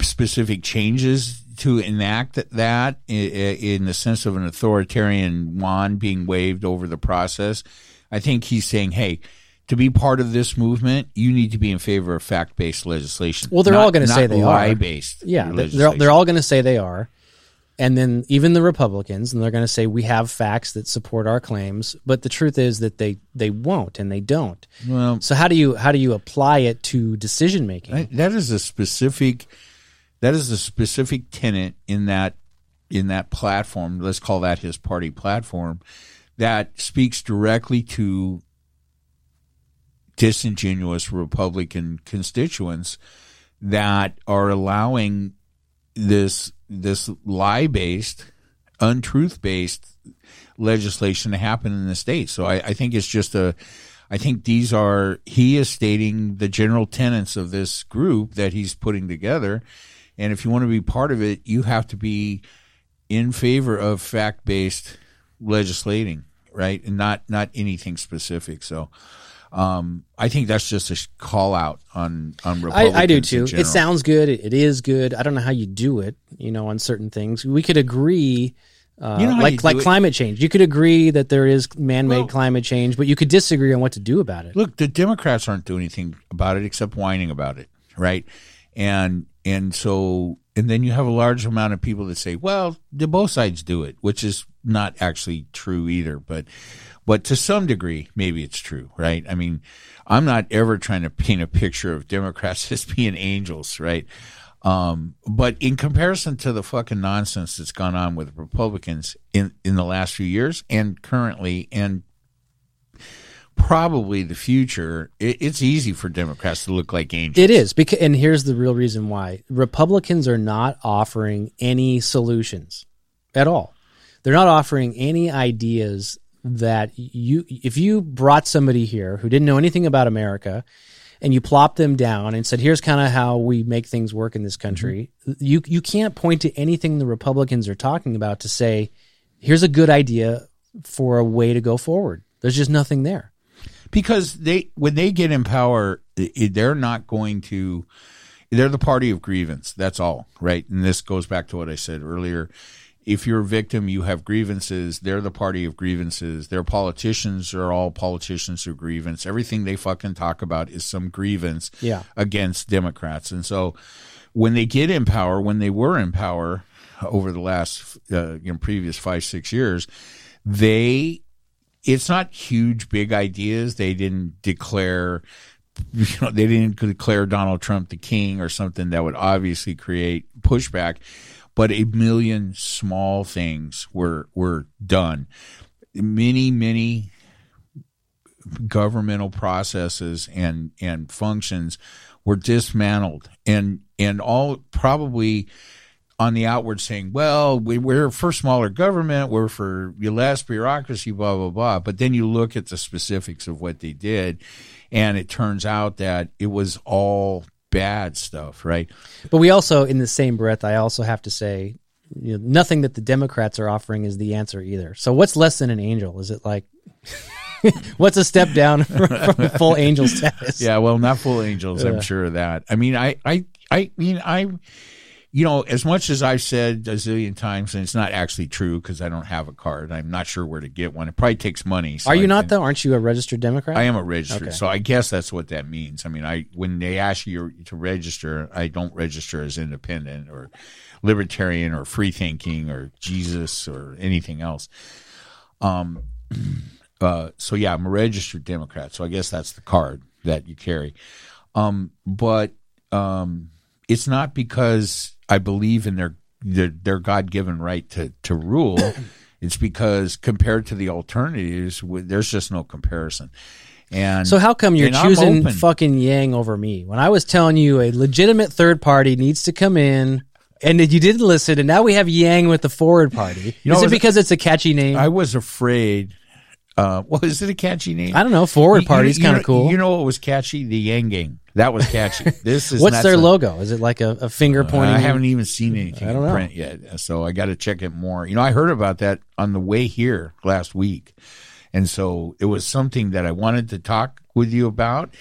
specific changes to enact that in the sense of an authoritarian wand being waved over the process. I think he's saying, hey, to be part of this movement, you need to be in favor of fact-based legislation. Well, they're not- all going to say they are. lie-based. Yeah, they're they're all going to say they are, and then even the Republicans, and they're going to say we have facts that support our claims. But the truth is that they they won't, and they don't. well. So how do you how do you apply it to decision making? That- that is a specific that is a specific tenet in that in that platform let's call that his party platform that speaks directly to disingenuous republican constituents that are allowing this this lie based untruth based legislation to happen in the state so I, I think it's just a I think these are he is stating the general tenets of this group that he's putting together, and if you want to be part of it, you have to be in favor of fact based legislating, right, and not not anything specific. So. Um, I think that's just a call out on on I, Republicans. I do too. It sounds good. It, it is good. I don't know how you do it. You know, on certain things, we could agree. Uh, You know like like climate change, you could agree that there is man-made Well- climate change, but you could disagree on what to do about it. look, the Democrats aren't doing anything about it except whining about it, right? And and so and then you have a large amount of people that say, well, the both sides do it, which is not actually true either, but but to some degree, maybe it's true, right? I mean, I'm not ever trying to paint a picture of Democrats as being angels, right? Um, but in comparison to the fucking nonsense that's gone on with Republicans in, in the last few years and currently and probably the future, it, it's easy for Democrats to look like angels. It is because, and here's the real reason why Republicans are not offering any solutions at all. They're not offering any ideas that you, if you brought somebody here who didn't know anything about America, and you plopped them down and said, "Here's kind of how we make things work in this mm-hmm. country," you you can't point to anything the Republicans are talking about to say, "Here's a good idea for a way to go forward." There's just nothing there. because they when they get in power, they're not going to. They're the party of grievance. That's all, right? And this goes back to what I said earlier. If you're a victim, you have grievances. They're the party of grievances. Their politicians are all politicians of grievance. Everything they fucking talk about is some grievance Yeah. against Democrats. And so when they get in power, when they were in power over the last, uh, you know, previous five, six years, they it's not huge big ideas. They didn't declare you know, they didn't declare Donald Trump the king or something that would obviously create pushback, but a million small things were were done. Many, many governmental processes and and functions were dismantled and and all probably on the outward saying, well, we, we're for smaller government, we're for less bureaucracy, blah, blah, blah. But then you look at the specifics of what they did, and it turns out that it was all bad stuff, right? But we also, in the same breath, I also have to say, you know, nothing that the Democrats are offering is the answer either. So what's less than an angel? Is it like. What's a step down from, from full angel status? Yeah, well, not full angels. I'm sure of that. I mean, I, I, I mean, I, you know, as much as I've said a zillion times, and it's not actually true because I don't have a card. I'm not sure where to get one. It probably takes money. So Are you I not can- though? Aren't you a registered Democrat? I am a registered, Okay. so I guess that's what that means. I mean, I when they ask you to register, I don't register as independent or libertarian or free thinking or Jesus or anything else. Um, uh, so yeah, I'm a registered Democrat, so I guess that's the card that you carry. Um, but um, it's not because I believe in their their, their God given right to to rule. it's because compared to the alternatives, there's just no comparison. And So how come you're choosing fucking Yang over me when I was telling you a legitimate third party needs to come in and you didn't listen and now we have Yang with the forward party? You know, is it because it's a catchy name? I was afraid. Uh, well, is it a catchy name? I don't know. Forward party's you kind of cool. You know what was catchy? The Yang Gang. That was catchy. This is What's their so- logo? Is it like a, a finger pointing? I haven't even seen anything I don't know. print yet, so I got to check it more. You know, I heard about that on the way here last week, and so it was something that I wanted to talk with you about.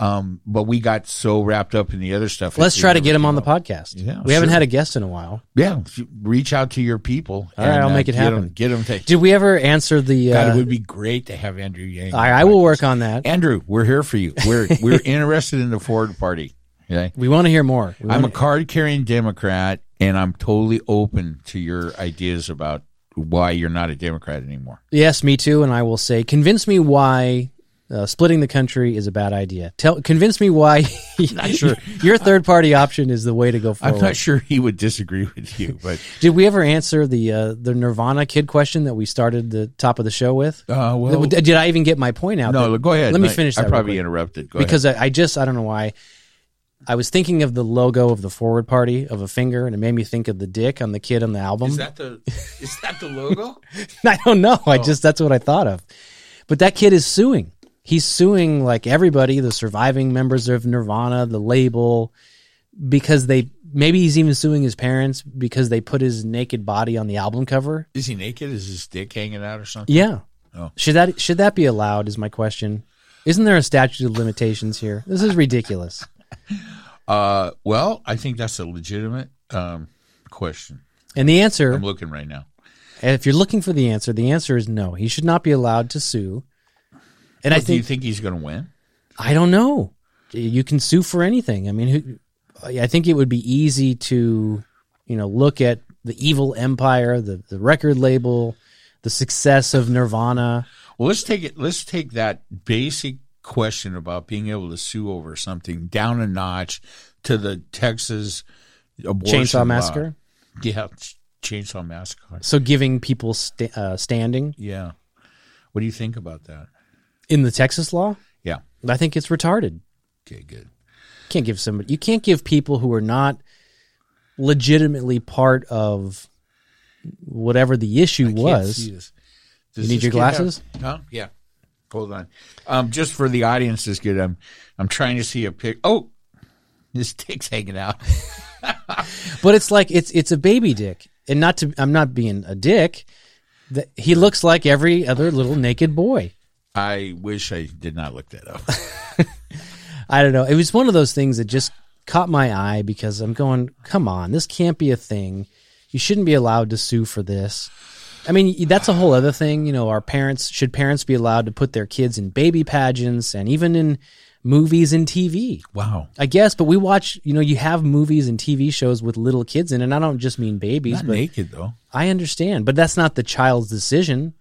Um, but we got so wrapped up in the other stuff. Let's try to get him on the podcast. Yeah, we haven't sure. had a guest in a while. Yeah, reach out to your people. All right, and, I'll uh, make it get happen. Get them to. Did we ever answer the? God, Uh, it would be great to have Andrew Yang. I, I will work on that. Andrew, we're here for you. We're we're interested in the Forward Party. Okay. We want to hear more. We I'm a card carrying Democrat, and I'm totally open to your ideas about why you're not a Democrat anymore. yes, me too. And I will say, convince me why uh, splitting the country is a bad idea. Tell, convince me why sure. your third party option is the way to go forward. I'm not sure he would disagree with you, but Did we ever answer the uh, the Nirvana kid question that we started the top of the show with? uh, well, Did did I even get my point out? no. there? Go ahead. Let me I- finish I that real probably quick. interrupted. Go ahead. because I, I just I don't know why. I was thinking of the logo of the forward party of a finger, and it made me think of the dick on the kid on the album. ahead. the is that the logo? I don't know. Oh. I just that's what I thought of. But that kid is suing. He's suing like everybody, the surviving members of Nirvana, the label, because they maybe he's even suing his parents because they put his naked body on the album cover. is he naked? Is his dick hanging out or something? Yeah. Oh. Should that should that be allowed? Is my question. Isn't there a statute of limitations here? This is ridiculous. Uh, well, I think that's a legitimate um, question. And the answer, I'm looking right now. and if you're looking for the answer, the answer is no. He should not be allowed to sue. And I But do you think think he's going to win? I don't know. You can sue for anything. I mean, who, I think it would be easy to, you know, look at the evil empire, the the record label, the success of Nirvana. Well, let's take it. Let's take that basic question about being able to sue over something down a notch to the Texas abortion Chainsaw law. Massacre. Yeah, Chainsaw Massacre. So giving people sta- uh, standing Yeah. What do you think about that? In the Texas law, Yeah. I think it's retarded. Okay. Good. can't give somebody you can't give people who are not legitimately part of whatever the issue Can't was. You need your have- glasses? Huh? Yeah. Hold on. Um, just for the audience is good. I'm I'm trying to see a pic. Oh, this dick's hanging out. But it's like it's it's a baby dick, and not to I'm not being a dick. That he looks like every other little naked boy. I wish I did not look that up. I don't know. It was one of those things that just caught my eye because I'm going, come on, this can't be a thing. You shouldn't be allowed to sue for this. I mean, that's a whole other thing. You know, our parents should parents be allowed to put their kids in baby pageants and even in movies and TV. Wow. I guess, but we watch. You know, you have movies and TV shows with little kids in, and I don't just mean babies, Not but naked though. I understand. But that's not the child's decision.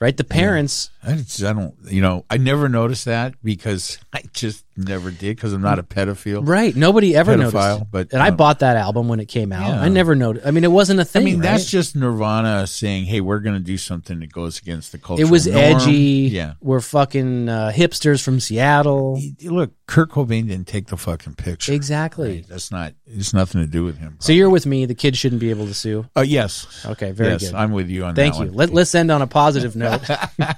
Right? The parents, I, just, I don't, you know, I never noticed that because I just never did because I'm not a pedophile. right? Nobody ever Pedophile, noticed. but, and I um, bought that album when it came out. Yeah. I never noticed. I mean, it wasn't a thing. I mean, that's right? just Nirvana saying, "Hey, we're going to do something that goes against the culture." it was edgy. Yeah. we're fucking uh, hipsters from Seattle. Look, Kurt Cobain didn't take the fucking picture. Exactly. That's not. It's nothing to do with him. So you're with me. The kid shouldn't be able to sue. Uh, yes. Okay, very yes, good. I'm with you on that. Thank you. one. Let, let's end on a positive note.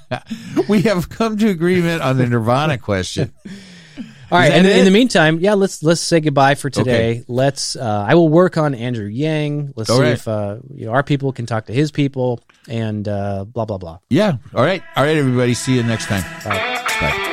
we have come to agreement on the Nirvana question. All right, and in the meantime, yeah, let's let's say goodbye for today. Okay. Let's. Uh, I will work on Andrew Yang. Let's All see right. if uh, you know our people can talk to his people, and uh, blah blah blah. Yeah. All right. All right, everybody. See you next time. Bye. Bye.